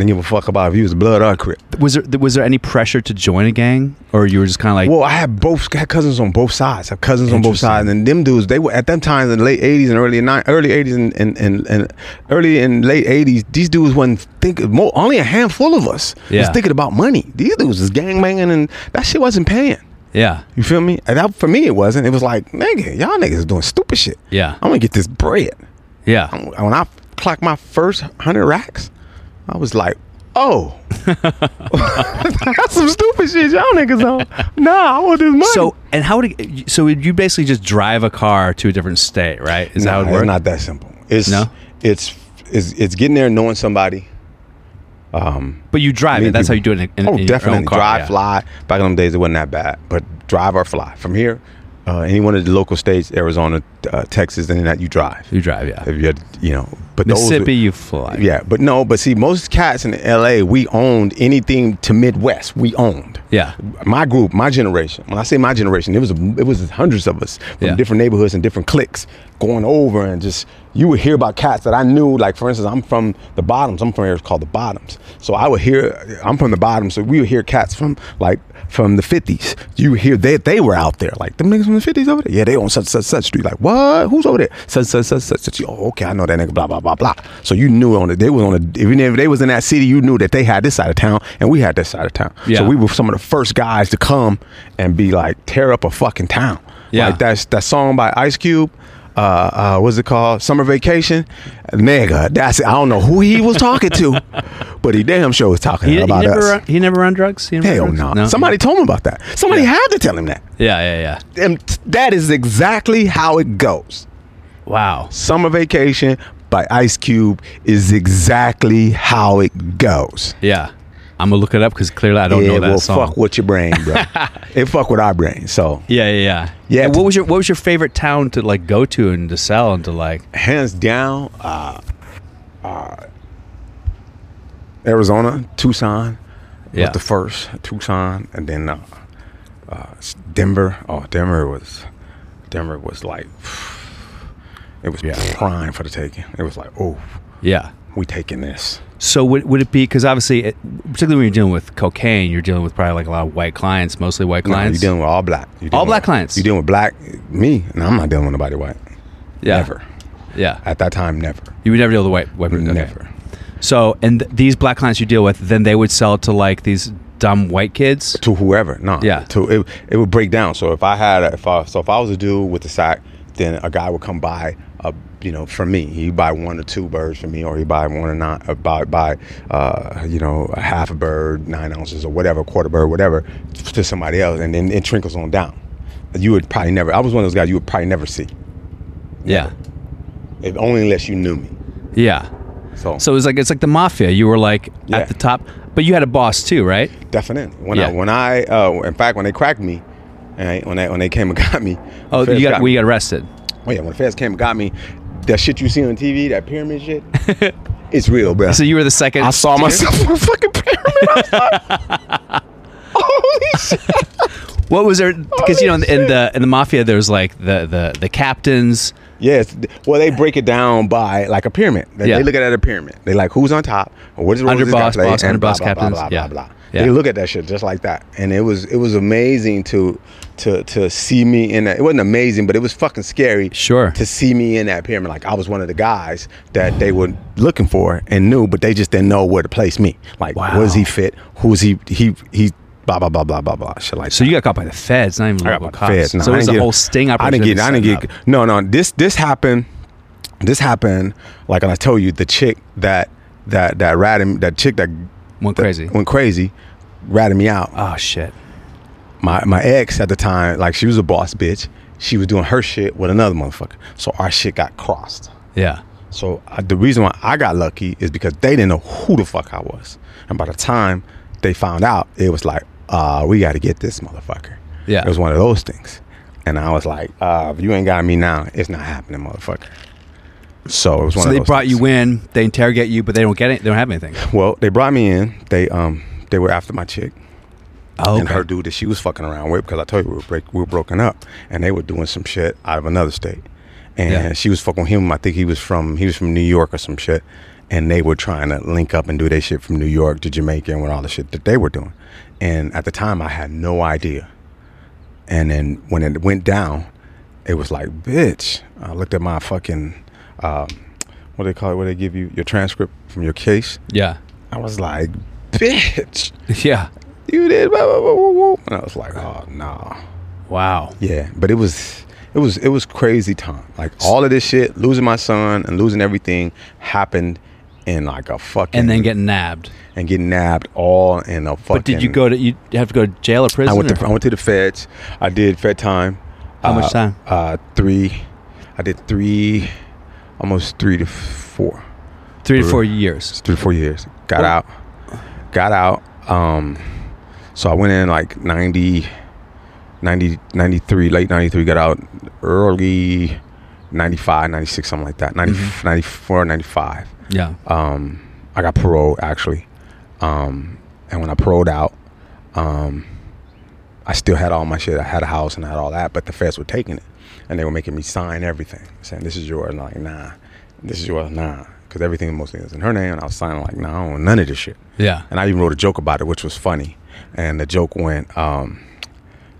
Then give a fuck about if you was blood or crip. Was there was there any pressure to join a gang, or you were just kind of like, Well, I had both had cousins on both sides. I have cousins on both sides, and them dudes they were at them times in the late '80s and early ni- early '80s and, and, and, and early and late '80s. These dudes wasn't thinking. More, only a handful of us was thinking about money. These dudes was gang banging, and that shit wasn't paying. yeah, You feel me? And that, for me, it wasn't. It was like, nigga, y'all niggas is doing stupid shit. yeah, I'm gonna get this bread. yeah. When I clocked my first hundred racks, I was like, oh, that's some stupid shit y'all niggas on. Nah, I want this money. So and how would it, so you basically just drive a car to a different state, right? Is that how Nah, it works? It's not that simple. It's No? it's it's it's getting there, knowing somebody. Um, but you drive it. That's how you do it in, in, oh, in definitely car. drive, yeah. fly. Back in them days, it wasn't that bad, but drive or fly from here. Uh, any one of the local states, Arizona, uh, Texas, and that you drive. You drive, yeah. If you had, you know, but those- Mississippi, you fly. yeah, but no, but see, most cats in L.A. we owned anything to Midwest. We owned. yeah, my group, my generation. When I say my generation, it was it was hundreds of us from Yeah. different neighborhoods and different cliques going over and just you would hear about cats that I knew. Like for instance, I'm from the Bottoms. I'm from areas called the Bottoms. So I would hear. I'm from the Bottoms, so we would hear cats from like from the 50s. You would hear they they were out there like them niggas from the 50s over there. Yeah, they on such such such street. Like what? Who's over there? Such such such such. such. Oh, okay, I know that nigga. Blah blah blah blah. So you knew on it. They was on a even if they was in that city, you knew that they had this side of town and we had this side of town. Yeah. So we were some of the first guys to come and be like tear up a fucking town. Yeah. Like that's that song by Ice Cube. Uh, uh, what's it called? Summer Vacation. Nigga, that's it. I don't know who he was talking to, but he damn sure was talking He, he about never us. he never run drugs. He never Hell run no. drugs? Somebody told him about that. Somebody Yeah. had to tell him that. Yeah, yeah, yeah. And t- that is exactly how it goes. Wow. Summer Vacation by Ice Cube is exactly how it goes. Yeah. I'm gonna look it up because clearly I don't yeah, know that well, song. fuck with your brain, bro. it fuck with our brain. So yeah, yeah, yeah. Yeah. And what was your What was your favorite town to like go to and to sell and to like? hands down, uh, uh, Arizona, Tucson Yeah. was the first. Tucson, and then uh, uh, Denver. Oh, Denver was Denver was like it was Yeah. prime for the taking. It was like, oh, Yeah. We taking this. So would, would it be because obviously, it, particularly when you're dealing with cocaine, you're dealing with probably like a lot of white clients, mostly white No, clients. you're dealing with all black. You're All black with- clients? You're dealing with black me, and I'm not dealing with nobody white. yeah. Never. Yeah. At that time, never. You would never deal with white white people. Okay. Never. So and th- these black clients you deal with, then they would sell to like these dumb white kids. to whoever. No, Yeah. To it, it would break down. So if I had, a, if I, so if I was a dude with the sack, then a guy would come buy a, you know, from me. He'd buy one or two birds from me, or he'd buy one or not, or buy, buy, uh, you know, a half a bird, nine ounces, or whatever, quarter bird, whatever, to somebody else, and then it trickles on down. You would probably never. I was one of those guys you would probably never see. Yeah. If only unless you knew me. Yeah. So, So it was like it's like the mafia. You were like Yeah. at the top, but you had a boss too, right? definitely. When Yeah. I when I uh, in fact when they cracked me, and when they when they came and got me. Oh, you got, me. we got arrested. Oh yeah, when the feds came and got me, that shit you see on TV, that pyramid shit, it's real, bro. So you were the second. I saw myself on a fucking pyramid. Like, holy shit. What was there? Because you know, in, in the in the mafia, there's like the the the captains. Yes. Well, they break it down by like a pyramid. They, Yeah. they look at it a pyramid. They like who's on top, or what is the role this guy Underboss, boss, underboss blah, captains. Blah, blah, Yeah. blah, blah. Yeah. They look at that shit just like that, and it was it was amazing to to to see me in that. It wasn't amazing, but it was fucking scary. Sure. To see me in that pyramid, like I was one of the guys that they were looking for and knew, but they just didn't know where to place me. Like, Wow. was he fit? Who was he? He he. Blah blah blah blah blah blah. Shit like So that. you got caught by the feds, not even I local cops. feds. No, so it was a whole sting I didn't get. I didn't get. up. No, no. This this happened. This happened. Like I told you, the chick that that that ratted that chick that Went crazy. went crazy, ratted me out. Oh shit. My my ex at the time, like she was a boss bitch. She was doing her shit with another motherfucker. So our shit got crossed. Yeah. So uh, the reason why I got lucky is because they didn't know who the fuck I was, and by the time they found out, it was like, uh, we got to get this motherfucker. Yeah. it was one of those things, and I was like, uh, if you ain't got me now, it's not happening, motherfucker. So it was one. So they brought things. you in. They interrogate you, but they don't get it. They don't have anything. Well, they brought me in. They um they were after my chick Oh, and her dude that she was fucking around with because I told you we were break, we were broken up, and they were doing some shit out of another state, and Yeah. she was fucking with him. I think he was from he was from New York or some shit, and they were trying to link up and do their shit from New York to Jamaica and with all the shit that they were doing, and at the time I had no idea, and then when it went down, it was like bitch. I looked at my fucking um, what do they call it? What they give you your transcript from your case. Yeah. I was like, bitch Yeah. you did blah, blah, blah, and I was like, oh no. Wow. Yeah, but it was it was it was crazy time. Like all of this shit, losing my son and losing everything happened in like a fucking And then getting nabbed. and getting nabbed all in a fucking But did you go to you have to go to jail or prison? I went or- to I went to the feds. I did fed time. How much Uh, time? Uh three I did three almost three to four. Three to four years. three to four years. Got out. Got out. Um, so I went in like 90, 90, 93, late 93, got out early 95, 96, something like that. 90, 94, 95. Yeah. Um, I got paroled actually. Um, and when I paroled out, um, I still had all my shit. I had a house and I had all that, but the feds were taking it. And they were making me sign everything, saying, this is yours. And I'm like, nah, this is yours, nah. Because everything mostly was in her name. And I was signing like, nah, I don't want none of this shit. Yeah. And I even wrote a joke about it, which was funny. And the joke went, um,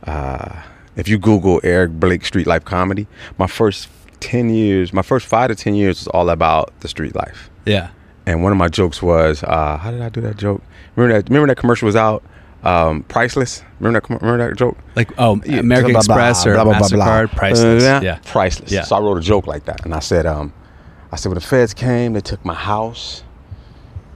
uh, if you Google Eric Blake street life comedy, my first 10 years, my first five to 10 years was all about the street life. Yeah. And one of my jokes was, uh, how did I do that joke? Remember that? Remember that commercial was out, um, priceless. Remember that? Remember that joke? Like oh, Yeah, American blah, Express or blah, blah, blah. Mastercard, priceless. Uh, yeah. priceless. Yeah. So I wrote a joke like that, and I said, um, I said when the feds came, they took my house,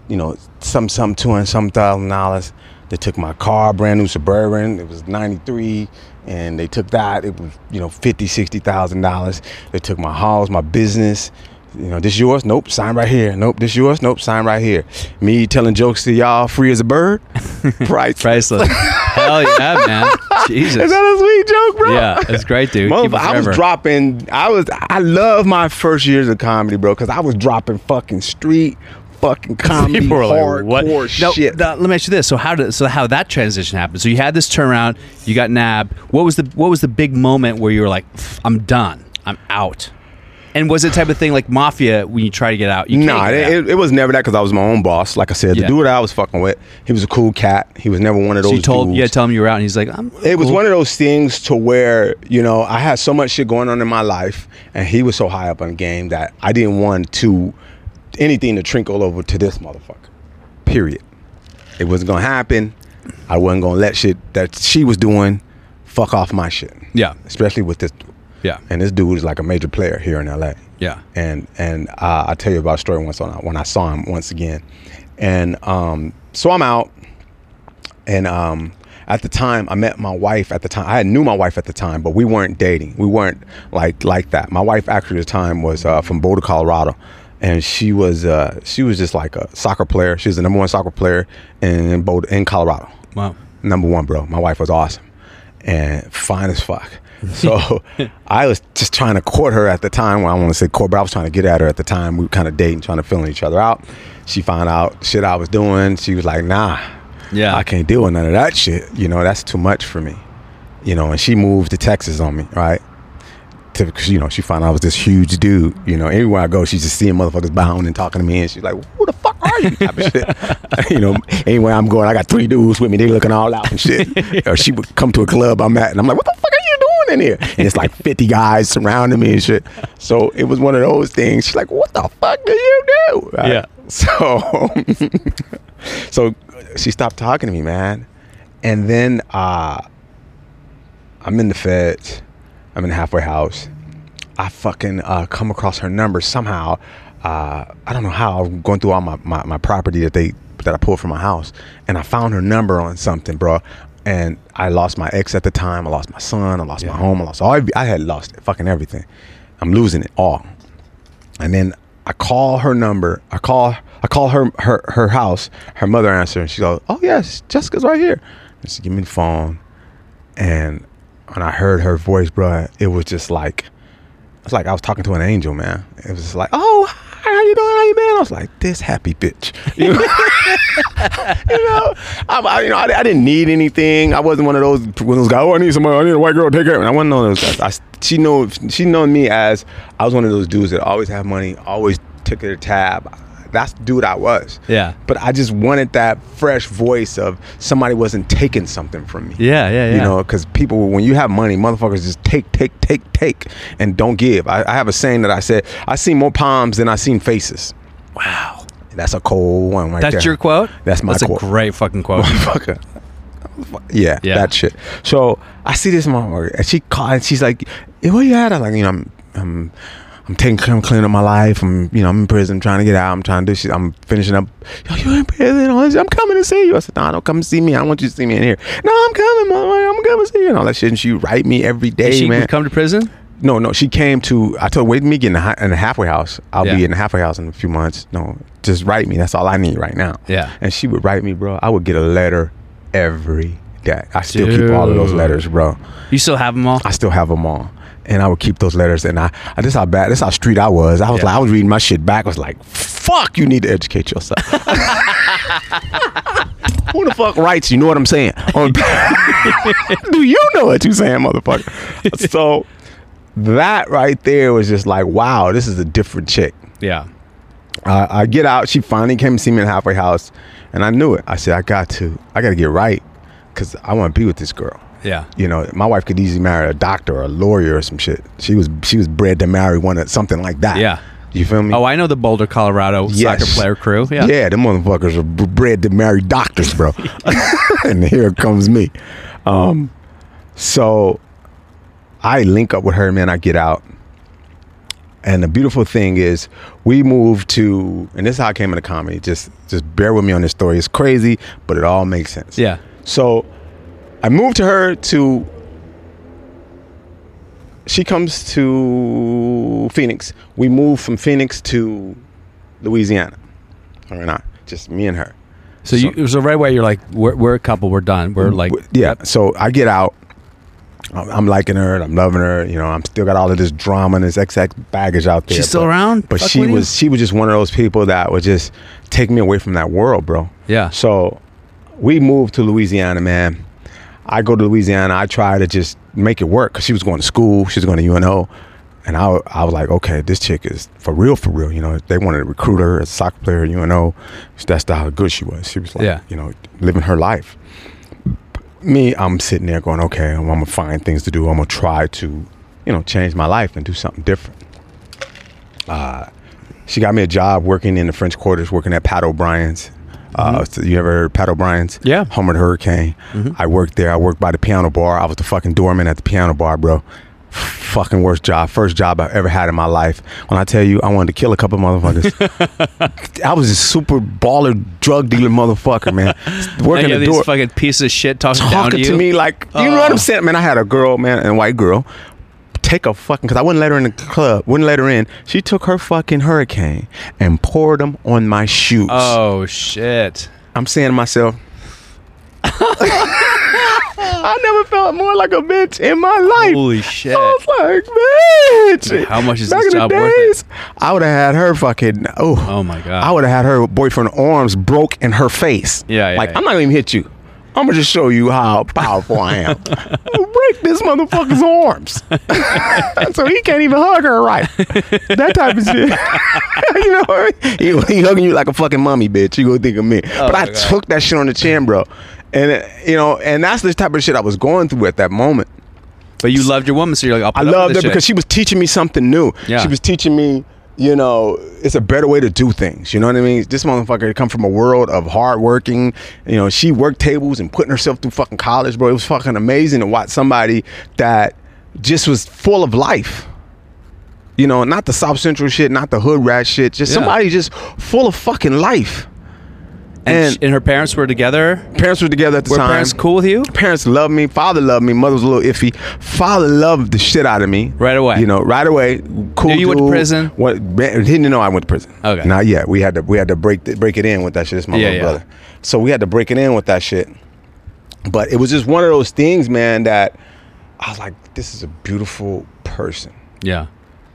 you know, some some two hundred some thousand dollars. They took my car, brand new Suburban. It was ninety three, and they took that. It was you know fifty sixty thousand dollars. They took my house, my business. You know, this yours? Nope, sign right here. Nope, this yours? Nope, sign right here. Me telling jokes to y'all, free as a bird. Priceless. Priceless. Hell yeah, man. Jesus. Is that a sweet joke, bro? yeah, it's great, dude. Keep it I was dropping. I was. I love my first years of comedy, bro, because I was dropping fucking street, fucking comedy, People were like, hardcore "What?" Shit. no, let me ask you this: so how did so how that transition happened? So you had this turnaround, you got nabbed. What was the what was the big moment where you were like, "I'm done, I'm out"? And was it the type of thing like mafia when you try to get out? You can't Nah, get it, it, it was never that because I was my own boss. Like I said, Yeah. the dude I was fucking with, he was a cool cat. He was never one of those. so you told dudes. yeah, tell him you were out, and he's like, "I'm." it was one of those things to where you know I had so much shit going on in my life, and he was so high up on the game that I didn't want to anything to trickle over to this motherfucker. Period. It wasn't gonna happen. I wasn't gonna let shit that she was doing fuck off my shit. Yeah, Especially with this. Yeah, and this dude is like a major player here in LA yeah. and and uh, I'll tell you about a story once on when I saw him once again, and um, so I'm out, and um, at the time I met my wife at the time. I knew my wife at the time, but we weren't dating. We weren't like like that. My wife actually at the time was uh, from Boulder, Colorado. And she was uh, she was just like a soccer player. She was the number one soccer player in Boulder in Colorado. Wow. Number one, bro. My wife was awesome and fine as fuck. So I was just trying to court her at the time. Well, I want to say court, but I was trying to get at her at the time. We were kind of dating, trying to feeling each other out. She found out shit I was doing. She was like, "Nah, Yeah. I can't deal with none of that shit. You know, that's too much for me. You know." And she moved to Texas on me, right? To, cause, you know, she found out I was this huge dude. You know, everywhere I go, she's just seeing motherfuckers bound and talking to me, and she's like, "Who the fuck are you?" Type of shit. you know, anywhere I'm going, I got three dudes with me. They looking all out and shit. or she would come to a club I'm at, and I'm like, "What the fuck are doing in here?" And it's like 50 guys surrounding me and shit. So it was one of those things. She's like, "What the fuck do you do?" Right? Yeah. So, so she stopped talking to me, man. And then uh, I'm in the feds. I'm in the halfway house. I fucking uh, come across her number somehow. Uh, I don't know how. I'm going through all my, my, my property that they that I pulled from my house, and I found her number on something, bro. And I lost my ex at the time. I lost my son. I lost my home. I lost all. I had lost it. fucking everything. I'm losing it all. And then I call her number. I call I call her her her house. Her mother answers and she goes, "Oh yes, Jessica's right here." And she give me the phone, and when I heard her voice, bro, it was just like it's like I was talking to an angel, man. It was just like, "Oh, you doing? How you been?" I was like, "This happy bitch." You know, you know, I, you know, I, I didn't need anything. I wasn't one of those one of those guys. Oh, I need somebody. I need a white girl to take care of me. I wasn't one of those guys. I, she know she known me as I was one of those dudes that always have money, always took a tab. That's the dude I was. Yeah. But I just wanted that fresh voice of somebody wasn't taking something from me. Yeah, yeah, yeah. You know, because people, when you have money, motherfuckers just take, take, take, take, and don't give. I, I have a saying that I said, I seen more palms than I seen faces. Wow. That's a cold one right That's there. your quote? That's my quote. That's quote. a great fucking quote. Motherfucker. Yeah, Yeah. that shit. So I see this motherfucker, and she called, and she's like, hey, "Where you at?" I'm like, "You know, I'm, I'm, I'm taking, I'm cleaning up my life. I'm, you know, I'm in prison, trying to get out. I'm trying to do shit. I'm finishing up. Yo, you in prison? All this. I'm coming to see you." I said, "No, don't come see me. I don't want you to see me in here. No, I'm coming, motherfucker. I'm coming to see you." And all that shit. And she write me every day, she man. come to prison? No, no, she came to. I told her, wait me get in the, in the halfway house. I'll Yeah. be in the halfway house in a few months. No, just write me. That's all I need right now. Yeah. And she would write me, bro. I would get a letter every day. I still keep all of those letters, bro. You still have them all? I still have them all. And I would keep those letters, and I, I this how bad, this how street I was. I was Yeah. like, I was reading my shit back. I was like, fuck, you need to educate yourself. Who the fuck writes? You know what I'm saying? Do you know what you're saying, motherfucker? so that right there was just like, wow, this is a different chick. Yeah. Uh, I get out. She finally came to see me in the halfway house, and I knew it. I said, I got to, I got to get right, because I want to be with this girl. Yeah. You know, my wife could easily marry a doctor or a lawyer or some shit. She was she was bred to marry one of something like that. Yeah. You feel me? Oh, I know the Boulder, Colorado Yes. soccer player crew. Yeah. Yeah, them motherfuckers are bred to marry doctors, bro. and here comes me. Um, so I link up with her, man. I get out. And the beautiful thing is, we moved to, and this is how I came into comedy. Just, just bear with me on this story. It's crazy, but it all makes sense. Yeah. So I moved to her to. She comes to Phoenix. We moved from Phoenix to Louisiana. Her and I, just me and her. So, you, it was the right way. You're like, we're, we're a couple. We're done. We're like, W- yeah. So I get out. I'm I'm liking her. I'm loving her. You know, I'm still got all of this drama and this XX baggage out there. She's still but- around? But Fuck she with you? was she was just one of those people that would just take me away from that world, bro. Yeah. So we moved to Louisiana, man. I go to Louisiana. I try to just make it work because she was going to school. She was going to UNO. And I, I was like, okay, this chick is for real, for real. You know, they wanted to recruit her as a soccer player at UNO. That's how good she was. She was like, Yeah. you know, living her life. Me, I'm sitting there going, okay, I'm gonna find things to do. I'm gonna try to, you know, change my life and do something different. Uh, she got me a job working in the French Quarters, working at Pat O'Brien's. Uh, so you ever heard Pat O'Brien's? Mm-hmm. Yeah. Mm-hmm. Homer the Hurricane. I worked there. I worked by the piano bar. I was the fucking doorman at the piano bar, bro. fucking worst job. First job I ever had in my life. When I tell you, I wanted to kill a couple motherfuckers. I was a super baller drug dealer motherfucker, man. Working the door fucking pieces of shit talking, down talking to to, you. me like you know what Oh. I'm saying, man. I had a girl, man, and a white girl, take a fucking because I wouldn't let her in the club, wouldn't let her in. She took her fucking hurricane and poured them on my shoes. Oh shit! I'm saying to myself. I never felt more like a bitch in my life. Holy shit! I was like, bitch. How much is Back this job worth it? I would have had her fucking. Oh, Oh my god! I would have had her boyfriend arms broke in her face. Yeah, yeah, Like yeah. I'm not gonna even hit you. I'm gonna just show you how powerful I am. Break this motherfucker's arms, so he can't even hug her right. That type of shit. you know, what I mean? he, he hugging you like a fucking mummy, bitch. You gonna think of me? but Oh my I God. took that shit on the chin, bro. And uh, you know, and that's the type of shit I was going through at that moment. but you loved your woman, so you're like, I'll put I loved her this because she was teaching me something new. Yeah. She was teaching me, you know, it's a better way to do things. You know what I mean? This motherfucker come from a world of hard working. You know, she worked tables and putting herself through fucking college, bro. It was fucking amazing to watch somebody that just was full of life. You know, not the South Central shit, not the hood rat shit, just Yeah. somebody just full of fucking life. And, and- her parents were together. Parents were together at the Were time. parents cool with you? parents loved me. Father loved me. Mother was a little iffy. Father loved the shit out of me. Right away. You know, right away. Cool. Knew you went to prison? What? He didn't know I went to prison. Okay. Not yet. We had to. We had to break the, break it in with that shit. It's my Yeah, little yeah. brother. So we had to break it in with that shit. But it was just one of those things, man. That I was like, this is a beautiful person Yeah.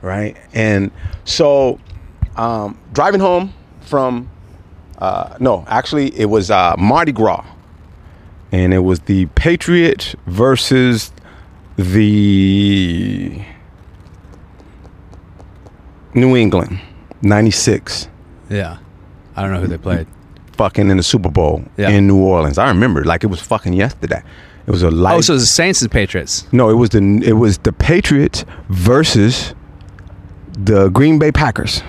right? And so, um, driving home from, uh, no, actually, it was uh, Mardi Gras, and it was the Patriot versus the New England, '96, Yeah. I don't know who they played. fucking in the Super Bowl Yeah. in New Orleans. I remember like it was fucking yesterday. It was a light. Oh, so it was the Saints and Patriots. No, it was the it was the Patriots versus the Green Bay Packers.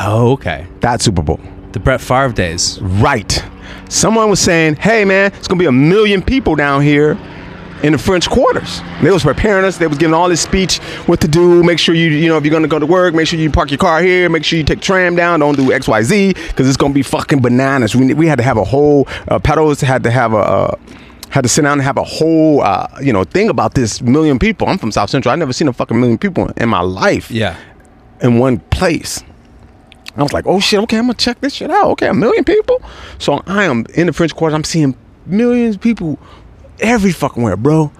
Oh, okay. That Super Bowl. The Brett Favre days. Right. Someone was saying, "Hey man, it's gonna be a million people down here in the French quarters." They was preparing us. They was giving all this speech, what to do. Make sure you, you know, if you're gonna go to work, make sure you park your car here. Make sure you take tram down. Don't do X, Y, Z, because it's gonna be fucking bananas. We we had to have a whole uh, pedals had to have a. Uh, had to sit down and have a whole, uh, you know, thing about this million people. I'm from South Central. I never seen a fucking million people in my life Yeah. in one place. I was like, oh shit, okay, I'm gonna check this shit out. Okay, a million people. So I am in the French Quarter. I'm seeing millions of people every fucking where, bro,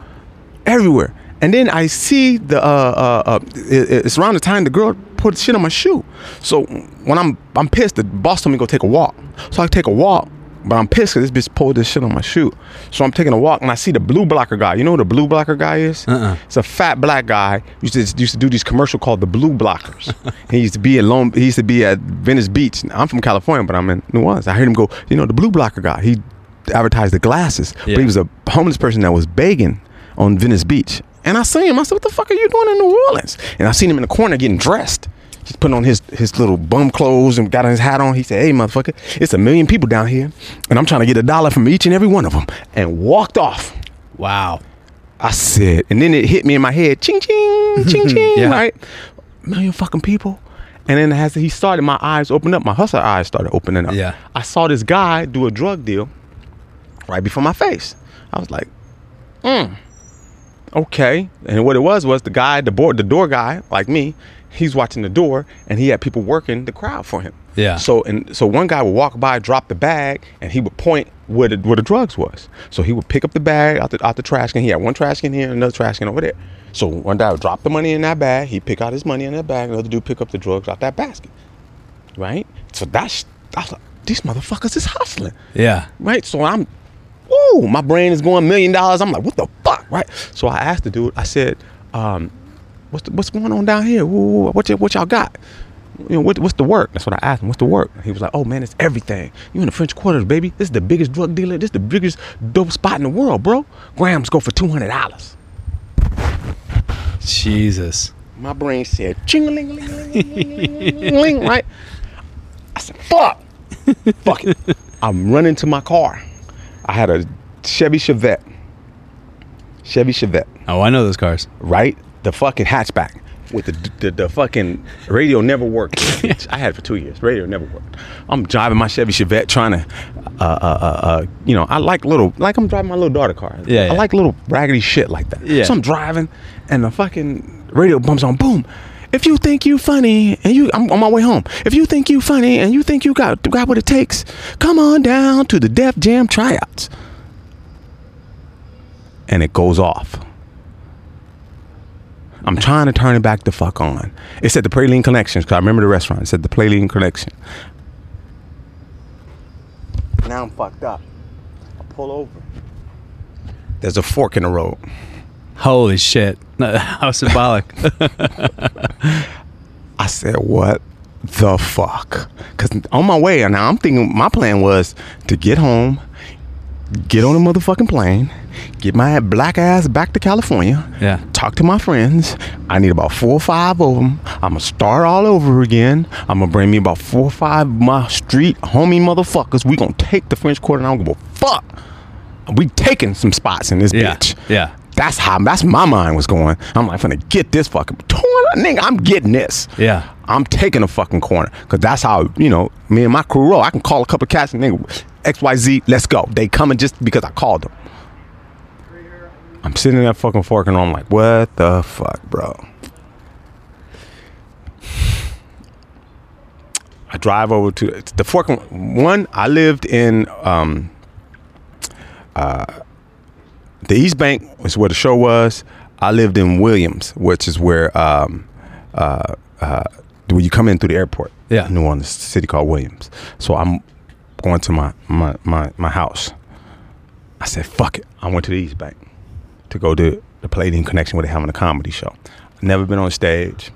everywhere. And then I see the uh, uh, uh it- it's around the time the girl put shit on my shoe. So when I'm I'm pissed, the boss told me to go take a walk. So I take a walk. But I'm pissed because this bitch pulled this shit on my shoe. So I'm taking a walk and I see the blue blocker guy. You know who the blue blocker guy is? Uh-uh. It's a fat black guy. Used to used to do these commercial called the Blue Blockers. he used to be at Long. He used to be at Venice Beach. I'm from California, but I'm in New Orleans. I heard him go. You know the Blue Blocker guy. He advertised the glasses, Yeah. but he was a homeless person that was begging on Venice Beach. And I see him. I said, "What the fuck are you doing in New Orleans?" And I seen him in the corner getting dressed. He's putting on his his little bum clothes and got his hat on. He said, "Hey, motherfucker, it's a million people down here, and I'm trying to get a dollar from each and every one of them." And walked off. Wow. I said, and then it hit me in my head, ching ching, ching ching, Yeah. right? Million fucking people. And then as he started, my eyes opened up. My hustler eyes started opening up. Yeah. I saw this guy do a drug deal right before my face. I was like, hmm, okay. And what it was was the guy, the board, the door guy, like me, he's watching the door, and he had people working the crowd for him. Yeah. So and so one guy would walk by, drop the bag, and he would point where the where the drugs was. So he would pick up the bag out the out the trash can. He had one trash can here, and another trash can over there. So one guy would drop the money in that bag. He pick out his money in that bag. Another dude pick up the drugs out that basket. Right. So that's like, these motherfuckers is hustling Yeah. right? So I'm, woo, my brain is going million dollars. I'm like, what the fuck, right? So I asked the dude, I said, um, what's the, what's going on down here? Woo, what y- what y'all got? You know, what, what's the work? That's what I asked him. What's the work? He was like, oh man, it's everything. You in the French Quarters, baby. This is the biggest drug dealer. This is the biggest dope spot in the world, bro. Grams go for two hundred dollars. Jesus. My brain said, ching ling ling ling ling ling, right? I said, fuck. fuck it. I'm running to my car. I had a Chevy Chevette. Chevy Chevette, Oh, I know those cars. right? The fucking hatchback with the the, the fucking radio never worked. I had it for two years. Radio never worked. I'm driving my Chevy Chevette trying to, uh, uh, uh, uh, you know, I like little, like I'm driving my little daughter car. Yeah, I yeah. like little raggedy shit like that. Yeah. So I'm driving, and the fucking radio bumps on. Boom. If you think you funny and you, I'm on my way home. If you think you funny and you think you got got what it takes, come on down to the Def Jam tryouts. And it goes off. I'm trying to turn it back the fuck on. It said the Praline Connections, because I remember the restaurant. It said the Praline Connection. Now I'm fucked up. I pull over. There's a fork in the road. Holy shit! How symbolic. I said, what the fuck? Because on my way, now I'm thinking my plan was to get home, get on a motherfucking plane, get my black ass back to California, Yeah. talk to my friends. I need about four or five of them. I'm gonna start all over again. I'm gonna bring me about four or five of my street homie motherfuckers. We gonna take the French Quarter and I don't give a fuck. We taking some spots in this Yeah. bitch. Yeah. That's how that's my mind was going. I'm like, finna get this fucking corner, nigga. I'm getting this. Yeah. I'm taking a fucking corner because that's how you know me and my crew roll. I can call a couple cats and nigga X Y Z. Let's go. They coming just because I called them. I'm sitting in that fucking fork and I'm like, what the fuck, bro? I drive over to the fork. One, I lived in um, uh, the East Bank was where the show was. I lived in Williams, which is where um, uh, uh, when you come in through the airport. Yeah. New Orleans, the city called Williams. So I'm going to my my my, my house. I said, "Fuck it." I went to the East Bank to go to the Palladium Connection where they're having a comedy show. Never been on stage.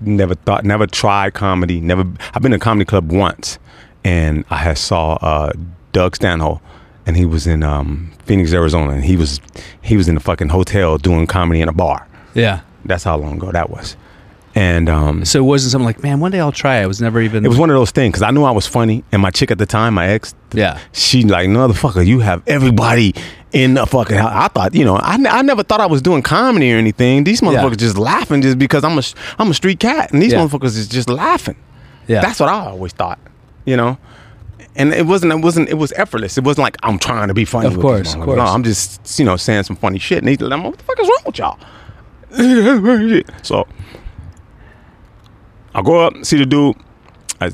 Never thought. Never tried comedy. Never. I've been to a comedy club once, and I had saw uh, Doug Stanhope, and he was in um, Phoenix, Arizona, and he was he was in the fucking hotel doing comedy in a bar. Yeah. That's how long ago that was. And um, So it wasn't something like, man, one day I'll try. it. Was never even. it was one of those things because I knew I was funny, and my chick at the time, my ex, Yeah. she like motherfucker, you have everybody in the fucking house. I thought, you know, I, I never thought I was doing comedy or anything. These motherfuckers just laughing just because I'm a I'm a street cat, and these Yeah. motherfuckers is just laughing. Yeah. That's what I always thought, you know. And it wasn't. It wasn't. It was effortless. It wasn't like I'm trying to be funny. Of with course, of course. No, I'm just you know saying some funny shit. And he's like, "What the fuck is wrong with y'all?" so I go up, see the dude. I,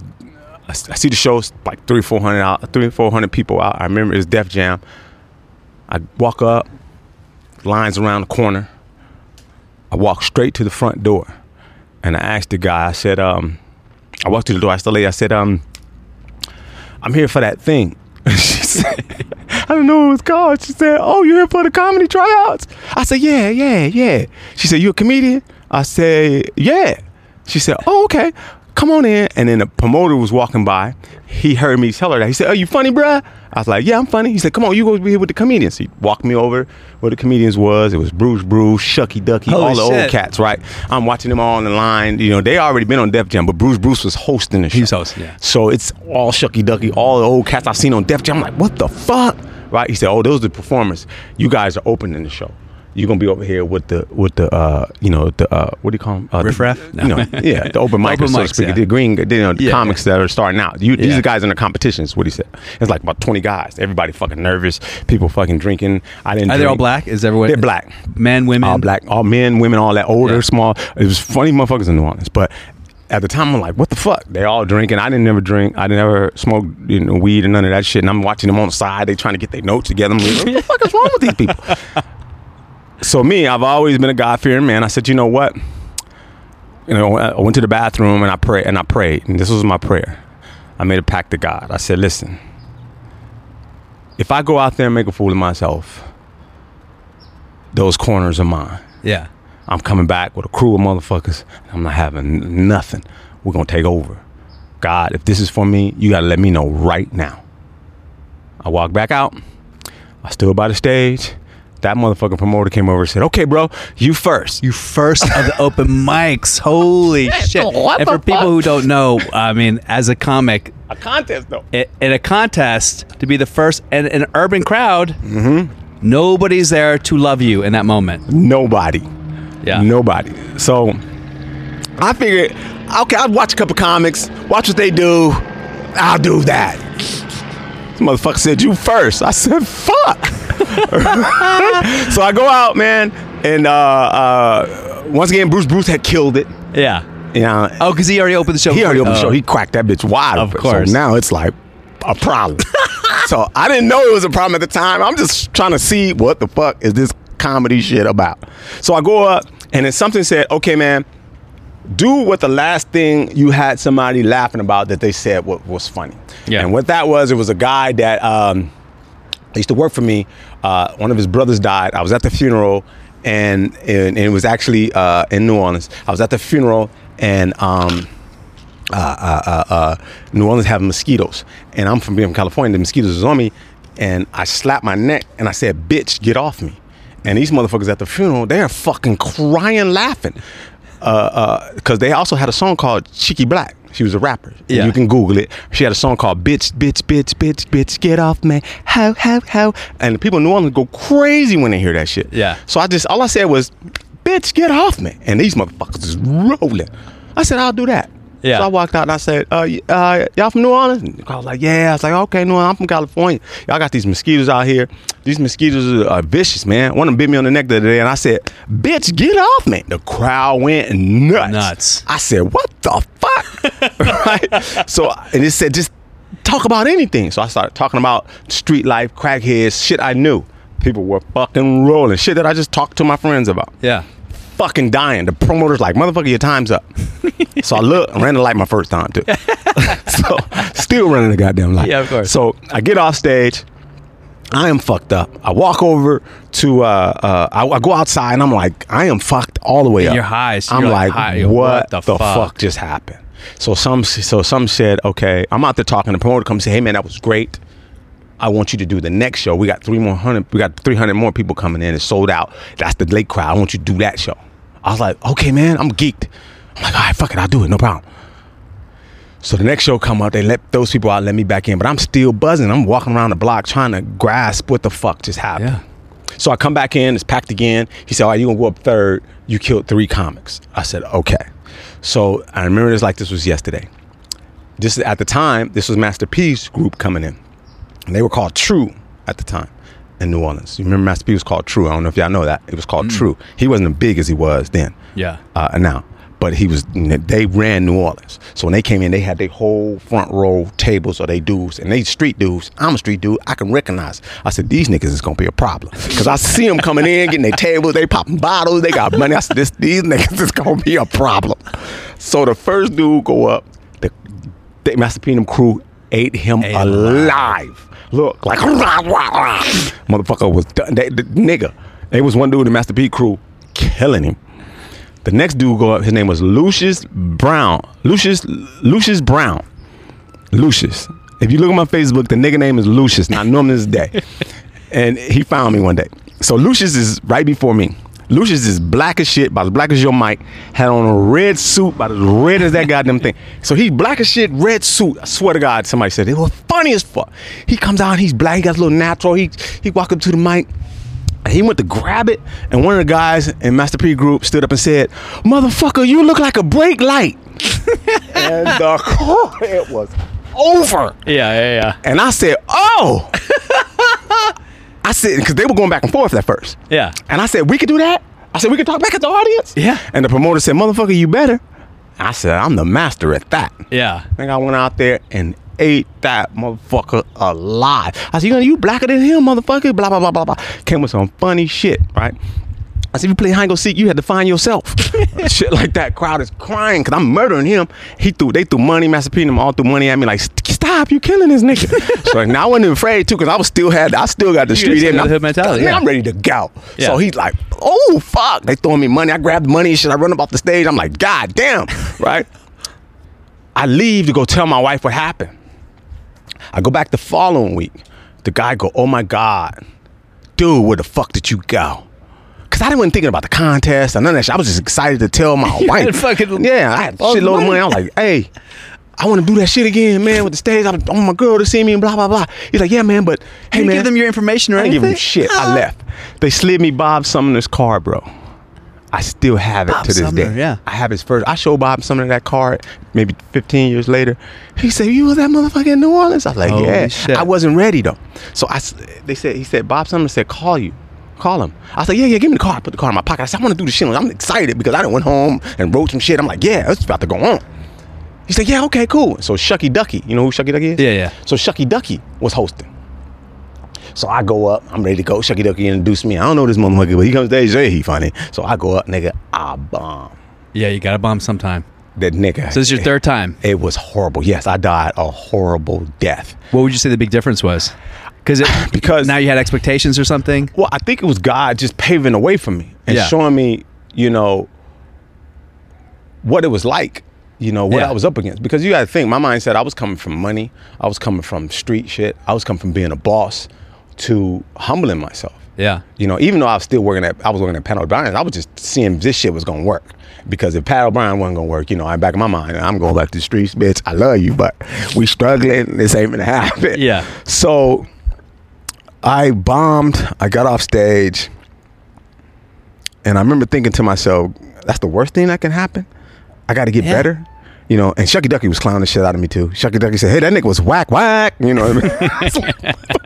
I, see the show, like three, four hundred out, three, four hundred people out. I remember it was Def Jam. I walk up, lines around the corner. I walk straight to the front door, and I asked the guy. I said, um, I walked to the door. I still lady. I said, um, I'm here for that thing. she said, I don't know what it was called. She said, Oh, you're here for the comedy tryouts? I said, Yeah, yeah, yeah. She said, You a comedian? I said, Yeah. She said, Oh, okay. Come on in. And then the promoter was walking by. He heard me tell her that. He said, Are you funny, bruh? I was like, Yeah, I'm funny. He said, Come on, you go be here with the comedians. He walked me over where the comedians was. It was Bruce Bruce, Shuckey Duckey, Holy all the shit. old cats, right? I'm watching them all on the line. You know, they already been on Def Jam, but Bruce Bruce was hosting the show. He was hosting, yeah. So it's all Shuckey Duckey, all the old cats I've seen on Def Jam. I'm like, what the fuck? Right? He said, oh, those are the performers. You guys are opening the show. You're gonna be over here with the with the uh you know the uh what do you call them uh, the- Riff-raff? No. you know yeah the open mic so to speak yeah. the green you know the Yeah, comics that are starting out you, these are guys in the competitions what he said it's like about 20 guys everybody fucking nervous people fucking drinking I didn't Are they drink. all black? Is everyone? they're black Men, women. all black, all men, women, all that older, small. It was funny motherfuckers in New Orleans, but at the time I'm like, what the fuck? They all drinking. I didn't never drink. I didn't ever smoke you know, weed or none of that shit. And I'm watching them on the side. They trying to get their notes together. I'm like, what the fuck is wrong with these people? So me, I've always been a God fearing man. I said, you know what? You know, I went to the bathroom and I prayed and I prayed, and this was my prayer. I made a pact to God. I said, listen, if I go out there and make a fool of myself, those corners are mine. Yeah. I'm coming back with a crew of motherfuckers. I'm not having nothing. We're gonna take over. God, if this is for me, you gotta let me know right now. I walked back out. I stood by the stage. That motherfucking promoter came over and said, "Okay, bro, you first. You first of the open mics. Holy shit! What and the for people who don't know, I mean, as a comic, A contest though. i- in a contest to be the first in an urban crowd, Mm-hmm. nobody's there to love you in that moment. Nobody. Yeah. Nobody. So I figured, okay, I'll watch a couple comics, watch what they do. I'll do that. This motherfucker said you first. I said, fuck. so I go out, man, and uh, uh, once again, Bruce Bruce had killed it. Yeah. You know, Oh, because he already opened the show. he already opened the show. Oh. He cracked that bitch wide Of open. course. So now it's like a problem. so I didn't know it was a problem at the time. I'm just trying to see what the fuck is this comedy shit about. So I go up and then something said, okay, man, do what the last thing you had somebody laughing about that they said wa- was funny. Yeah. And what that was, it was a guy that um, used to work for me. Uh, one of his brothers died. I was at the funeral, and and, and it was actually uh, in New Orleans. I was at the funeral, and um, uh, uh, uh, uh, New Orleans having mosquitoes, and I'm from being from California. The mosquitoes was on me, and I slapped my neck, and I said, "Bitch, get off me!" And these motherfuckers at the funeral, they are fucking crying, laughing, Uh, uh, because they also had a song called Cheeky Blakk. She was a rapper. Yeah. You can Google it. She had a song called Bitch, Bitch, Bitch, Bitch, Bitch, Get Off Me. How, how, how. And the people in New Orleans go crazy when they hear that shit. Yeah. So I just, all I said was, Bitch, get off me. And these motherfuckers is rolling. I said, I'll do that. Yeah. So I walked out and I said, uh, uh, y'all from New Orleans? I was like, yeah. I was like, okay, New Orleans, I'm from California. Y'all got these mosquitoes out here. These mosquitoes are, are vicious, man. One of them bit me on the neck the other day and I said, bitch, get off me. The crowd went nuts. Nuts. I said, what the fuck? right? So, and it said, just talk about anything. So I started talking about street life, crackheads, shit I knew. People were fucking rolling. Shit that I just talked to my friends about Yeah. Fucking dying. The promoter's like, motherfucker, your time's up. so I look, I ran the light my first time too. so still running the goddamn light. Yeah, of course. So I get off stage. I am fucked up. I walk over to, uh, uh, I, I go outside and I'm like, I am fucked all the way up. You're high, so I'm you're like, high. what, What the, the fuck? fuck? just happened? So some, so some said, okay, I'm out there talking. The promoter comes and say, hey man, that was great. I want you to do the next show. We got three more hundred. We got three hundred more people coming in. It's sold out. That's the late crowd. I want you to do that show. I was like, okay, man. I'm geeked. I'm like, all right, fuck it. I'll do it. No problem. So the next show come up. They let those people out. Let me back in. But I'm still buzzing. I'm walking around the block trying to grasp what the fuck just happened. Yeah. So I come back in. It's packed again. He said, all right, you gonna go up third. You killed three comics. I said, okay. So I remember this like this was yesterday. This at the time. This was Master P's group coming in. And they were called TRU at the time in New Orleans. You remember Master P was called TRU. I don't know if y'all know that. It was called TRU. He wasn't as big as he was then. Yeah. Uh, now, but he was. They ran New Orleans. So when they came in, they had their whole front row tables or they dudes, and they street dudes. I'm a street dude. I can recognize. I said these niggas is gonna be a problem because I see them coming in, getting their tables, they popping bottles, they got money. I said this these niggas is gonna be a problem. So the first dude go up. The, the Master P and them crew ate him Ate him alive. Look like motherfucker was done. They, the nigga. There was one dude in the Master P crew killing him. The next dude go up. His name was Lucius Brown. Lucius Lucius Brown. Lucius. If you look at my Facebook, the nigga name is Lucius. Now I know him this day, and he found me one day. So Lucius is right before me. Lucius is black as shit, about as black as your mic. Had on a red suit, about as red as that goddamn thing. So he's black as shit, red suit. I swear to God, somebody said it was funny as fuck. He comes out, he's black, he got a little natural. He he walk up to the mic. He went to grab it, and one of the guys in Master P group stood up and said, "Motherfucker, you look like a brake light." and the it was over. Yeah, yeah, yeah. And I said, "Oh." I said because they were going back and forth at first. Yeah. And I said, "We could do that." I said, "We could talk back at the audience." Yeah. And the promoter said, "Motherfucker, you better." I said, "I'm the master at that." Yeah. I think I went out there and ate that motherfucker alive. I said, you know, you blacker than him, motherfucker. Blah blah blah blah blah. Came with some funny shit, right? I said, if you play hide and go seek, you had to find yourself. shit like that. Crowd is crying because I'm murdering him. He threw, they threw money, Master P and them all threw money at me. Like, stop, you killing this nigga. so now I wasn't afraid too because I was still had, I still got the You street in. the hood mentality, Man, yeah. I'm ready to go. Yeah. So he's like, oh fuck. They throwing me money. I grabbed money and shit. I run up off the stage. I'm like, god damn, right? I leave to go tell my wife what happened. I go back the following week. The guy go, oh my God, dude, where the fuck did you go? Cause I didn't wasn't thinking about the contest or none of that shit. I was just excited to tell my wife. fucking- yeah, I had a all the shitload of money. I was like, hey, I want to do that shit again, man, with the stage. I want my girl to see me and blah blah blah. He's like, yeah, man, but hey, you man, give them your information or I didn't give them shit. I left. They slid me Bob Sumner's car, bro. I still have it Bob to this Sumner, day. yeah. I have his first. I showed Bob Sumner that card maybe 15 years later. He said, "You was that motherfucker in New Orleans?" I was like, Holy "Yeah." shit. I wasn't ready though. So I, they said, he said, Bob Sumner said, "Call you." Call him. I said, yeah, yeah, give me the car. I put the car in my pocket. I said, I want to do the shit. I'm excited because I done went home and wrote some shit. I'm like, yeah, it's about to go on. He said, yeah, okay, cool. So Shuckey Duckey, you know who Shuckey Duckey is? Yeah, yeah. So Shuckey Duckey was hosting. So I go up, I'm ready to go. Shuckey Duckey introduced me. I don't know this motherfucker, but he comes there, say he funny. So I go up, nigga, I bomb. Yeah, you got to bomb sometime. That nigga. So this is your third time. It was horrible. Yes, I died a horrible death. What would you say the big difference was? Because Because- now you had expectations or something. Well, I think it was God just paving the way for me and Yeah. showing me, you know, what it was like, you know, what Yeah. I was up against. Because you got to think, my mindset, I was coming from money, I was coming from street shit, I was coming from being a boss to humbling myself. Yeah. You know, even though I was still working at, I was working at Pat O'Brien, I was just seeing this shit was gonna work. Because if Pat O'Brien wasn't gonna work, you know, I'm back in my mind, I'm going back to the streets, bitch. I love you, but we struggling. This ain't gonna happen. Yeah. So I bombed. I got off stage, and I remember thinking to myself, "That's the worst thing that can happen. I got to get Yeah. better." You know, and Shuckey Duckey was clowning the shit out of me too. Shuckey Duckey said, "Hey, that nigga was whack whack." You know what I mean? I was like,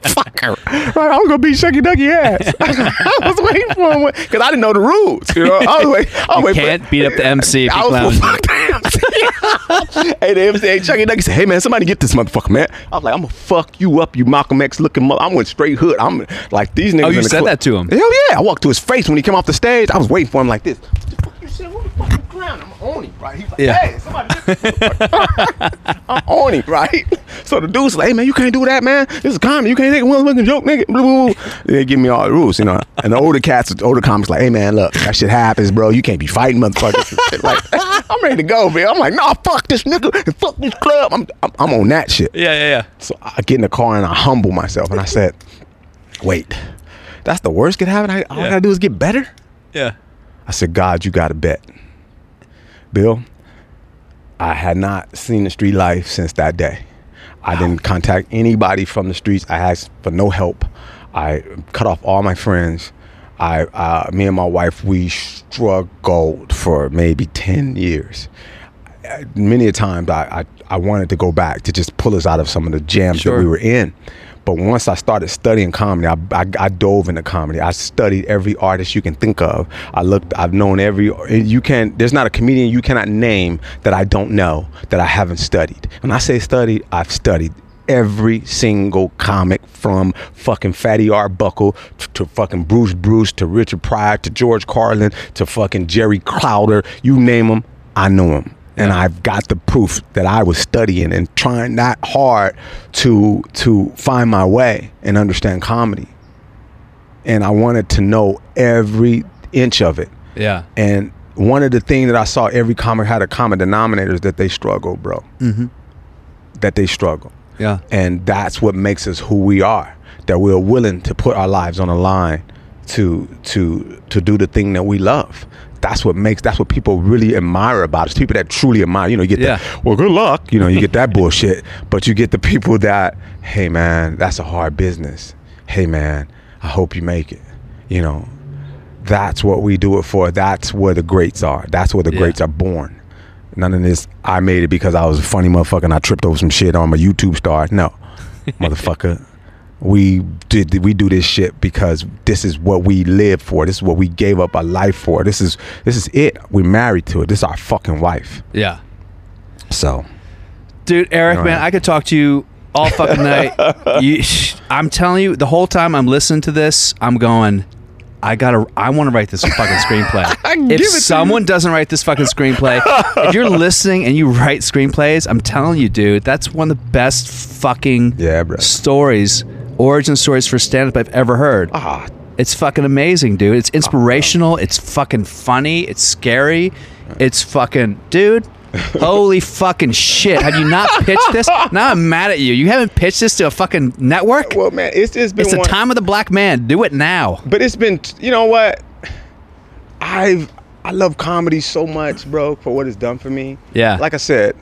Fucker. Right, I was gonna beat Shuckey Duckey ass. I was waiting for him because I didn't know the rules. You know, I was waiting. I was You waiting for- can't beat up the MC if I was fuck the MC. hey, the MC, hey, Shuckey Duckey said, "Hey man, somebody get this motherfucker, man." I was like, "I'm gonna fuck you up, you Malcolm X looking mother." I went straight hood. I'm like these niggas. Oh, you said club- that to him? Hell yeah! I walked to his face when he came off the stage. I was waiting for him like this. What the fuck you said? What the fuck you clown? I'm on him, right? He's like, Yeah. "Hey, somebody." Get this motherfucker." I'm on him, right? So the dude's like, "Hey man, you can't do that, man. This is comedy. You can't take one fucking joke, nigga." Blah, blah, blah. They give me all the rules, you know. And the older cats, the older comics, like, "Hey man, look, that shit happens, bro. You can't be fighting motherfuckers." and shit like, I'm ready to go, man. I'm like, "Nah, fuck this nigga and fuck this club." I'm, I'm, I'm on that shit. Yeah, yeah, yeah. So I get in the car and I humble myself and I said, "Wait, that's the worst could happen. I, all I gotta do is get better." Yeah. I said, God, you got to bet. Bill, I had not seen the street life since that day. I didn't contact anybody from the streets. I asked for no help. I cut off all my friends. I, uh, me and my wife, we struggled for maybe 10 years. Uh, Many a times I, I, I wanted to go back to just pull us out of some of the jams Sure. that we were in. But once I started studying comedy, I, I, I dove into comedy. I studied every artist you can think of. I looked, I've known every, you can't. there's not a comedian you cannot name that I don't know that I haven't studied. When I say studied, I've studied every single comic from fucking Fatty Arbuckle to, to fucking Bruce Bruce to Richard Pryor to George Carlin to fucking Jerry Crowder. You name them, I know them. And I've got the proof that I was studying and trying that hard to to find my way and understand comedy. And I wanted to know every inch of it. Yeah. And one of the things that I saw every comic had a common denominator is that they struggle, bro. Mm-hmm. That they struggle. Yeah. And that's what makes us who we are. That we're willing to put our lives on the line to to to do the thing that we love. That's what makes that's what people really admire about us. People that truly admire. You know, you get Yeah. that well good luck. You know, you get that bullshit. But you get the people that, hey man, that's a hard business. Hey man, I hope you make it. You know. That's what we do it for. That's where the greats are. That's where the Yeah. greats are born. None of this. I made it because I was a funny motherfucker and I tripped over some shit on my YouTube star. No, motherfucker. We did. We do this shit because this is what we live for. This is what we gave up our life for. This is this is it. We're married to it. This is our fucking wife. Yeah. So Dude, Eric, man. I could talk to you all fucking night. you, I'm telling you, the whole time I'm listening to this, I'm going, I gotta, I want to write this fucking screenplay. If someone doesn't write this fucking screenplay, if you're listening and you write screenplays, I'm telling you, dude, that's one of the best fucking Yeah, bro. stories, origin stories for stand up I've ever heard. ah, It's fucking amazing, dude. It's inspirational. It's fucking funny. It's scary. It's fucking, dude. Holy fucking shit! Have you not pitched this? Now I'm mad at you. You haven't pitched this to a fucking network. well, man, it's just been It's the one- time of the black man. Do it now. but it's been you know what i've i love comedy so much bro for what it's done for me Yeah. like i said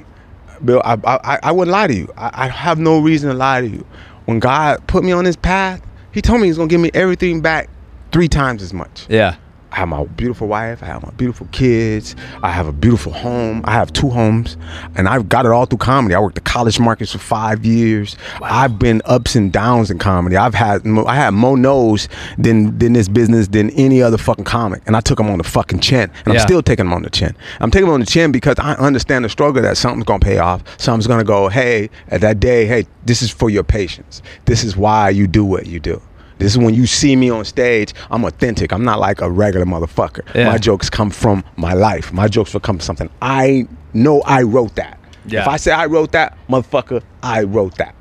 bill i i, I wouldn't lie to you I, I have no reason to lie to you when god put me on this path he told me he's gonna give me everything back three times as much Yeah. I have my beautiful wife. I have my beautiful kids. I have a beautiful home. I have two homes, and I've got it all through comedy. I worked the college markets for five years. I've been ups and downs in comedy. I've had I had more no's than than this business than any other fucking comic, and I took them on the fucking chin, and Yeah. I'm still taking them on the chin. I'm taking them on the chin because I understand the struggle that something's gonna pay off. Something's gonna go. Hey, at that day, hey, this is for your patience. This is why you do what you do. This is when you see me on stage, I'm authentic. I'm not like a regular motherfucker. Yeah. My jokes come from my life. My jokes will come from something. I know I wrote that. Yeah. If I say I wrote that, motherfucker, I wrote that.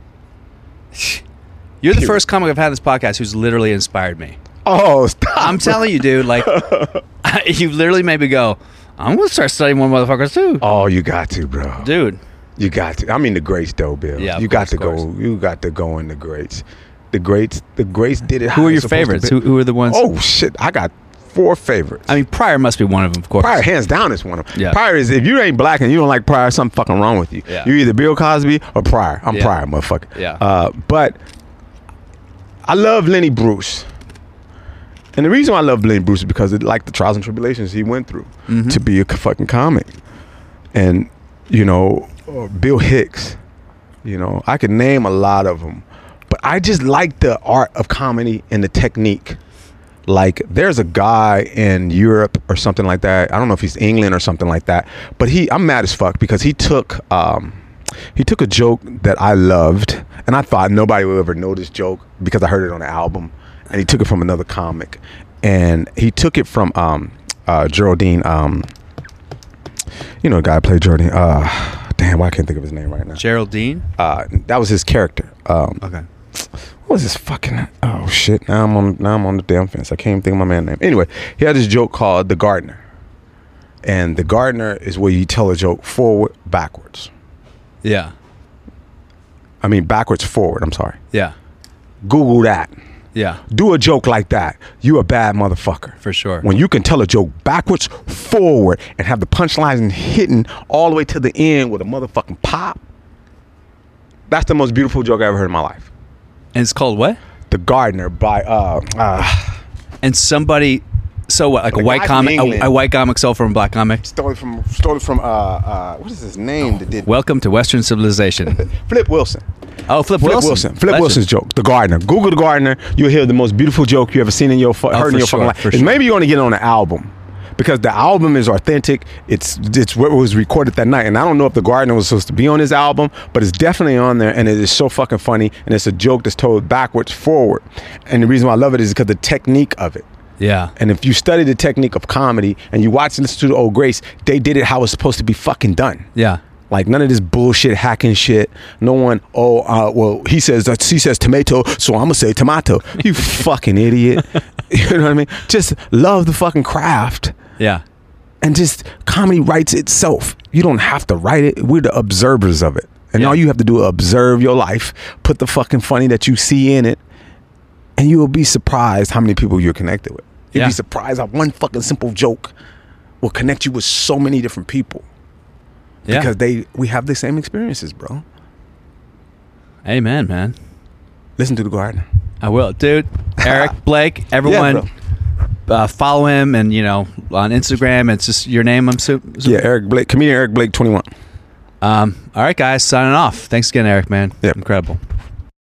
You're the Period. first comic I've had on this podcast who's literally inspired me. Oh, stop. I'm telling you, dude. Like, you literally made me go. I'm gonna start studying more motherfuckers too, Oh, you got to, bro. dude. You got to. I mean, the greats, though, Bill. Yeah, you got to go. You got to go in the greats. The greats. The greats did it. Who are your favorites? Who, who are the ones? Oh shit! I got four favorites. I mean, Pryor must be one of them, of course. Pryor, hands down, is one of them. Yeah. Pryor is if you ain't black and you don't like Pryor, something fucking wrong with you. Yeah. You're either Bill Cosby or Pryor. I'm Yeah. Pryor, motherfucker. Yeah. Uh, but I love Lenny Bruce. And the reason why I love Lenny Bruce is because it like the trials and tribulations he went through Mm-hmm. to be a fucking comic. And, you know, Bill Hicks, you know, I could name a lot of them. But I just like the art of comedy and the technique. Like there's a guy in Europe or something like that. I don't know if he's England or something like that. But he I'm mad as fuck because he took um he took a joke that I loved and I thought nobody would ever know this joke because I heard it on the album. And he took it from another comic. And he took it from um uh Geraldine um you know the guy played Geraldine uh damn why I can't think of his name right now. Geraldine. Uh that was his character. Um Okay. What was this fucking oh shit. Now i'm on now i'm on the damn fence. I can't even think of my man name. Anyway he had this joke called the gardener. And the gardener is where you tell a joke forward backwards. Yeah. i mean backwards forward. I'm sorry. Yeah. google that. Yeah. do a joke like that. You a bad motherfucker. For sure. when you can tell a joke backwards forward and have the punchlines hitting all the way to the end with a motherfucking pop. That's the most beautiful joke i ever heard in my life and it's called what? the gardener by uh uh And somebody. So what? Like a white comic, a, a white comic stole from a black comic. stole it from stole it from uh uh what is his name that did Welcome to Western civilization. Flip Wilson. Oh, Flip, Flip Wilson. Wilson. Flip Legend. Wilson's joke. The Gardener. Google the Gardener. You'll hear the most beautiful joke you ever seen in your fu- Oh, heard in your sure, fucking life. sure. maybe you want to get it on the album. Because the album is authentic. It's it's what was recorded that night. And I don't know if the Gardener was supposed to be on his album, but it's definitely on there and it is so fucking funny. And it's a joke that's told backwards forward. And the reason why I love it is because the technique of it. Yeah. And if you study the technique of comedy and you watch and listen to the old Grace, they did it how it's supposed to be fucking done. Yeah. Like none of this bullshit hacking shit. No one. Oh, uh, well, he says uh, he says tomato, so I'm gonna say tomato. You fucking idiot. You know what I mean? Just love the fucking craft, Yeah. and just comedy writes itself. You don't have to write it. We're the observers of it, and Yeah. all you have to do is observe your life, put the fucking funny that you see in it, and you will be surprised how many people you're connected with. You'll Yeah. be surprised how one fucking simple joke will connect you with so many different people Yeah. because they we have the same experiences, bro. Amen, man. Listen to the garden. I will, dude. Eric Blake, everyone, uh, follow him, and you know on Instagram. It's just your name. I'm so. Yeah, Eric Blake, comedian Eric Blake, twenty one. Um. All right, guys. Signing off. Thanks again, Eric. Man. Yep. Incredible.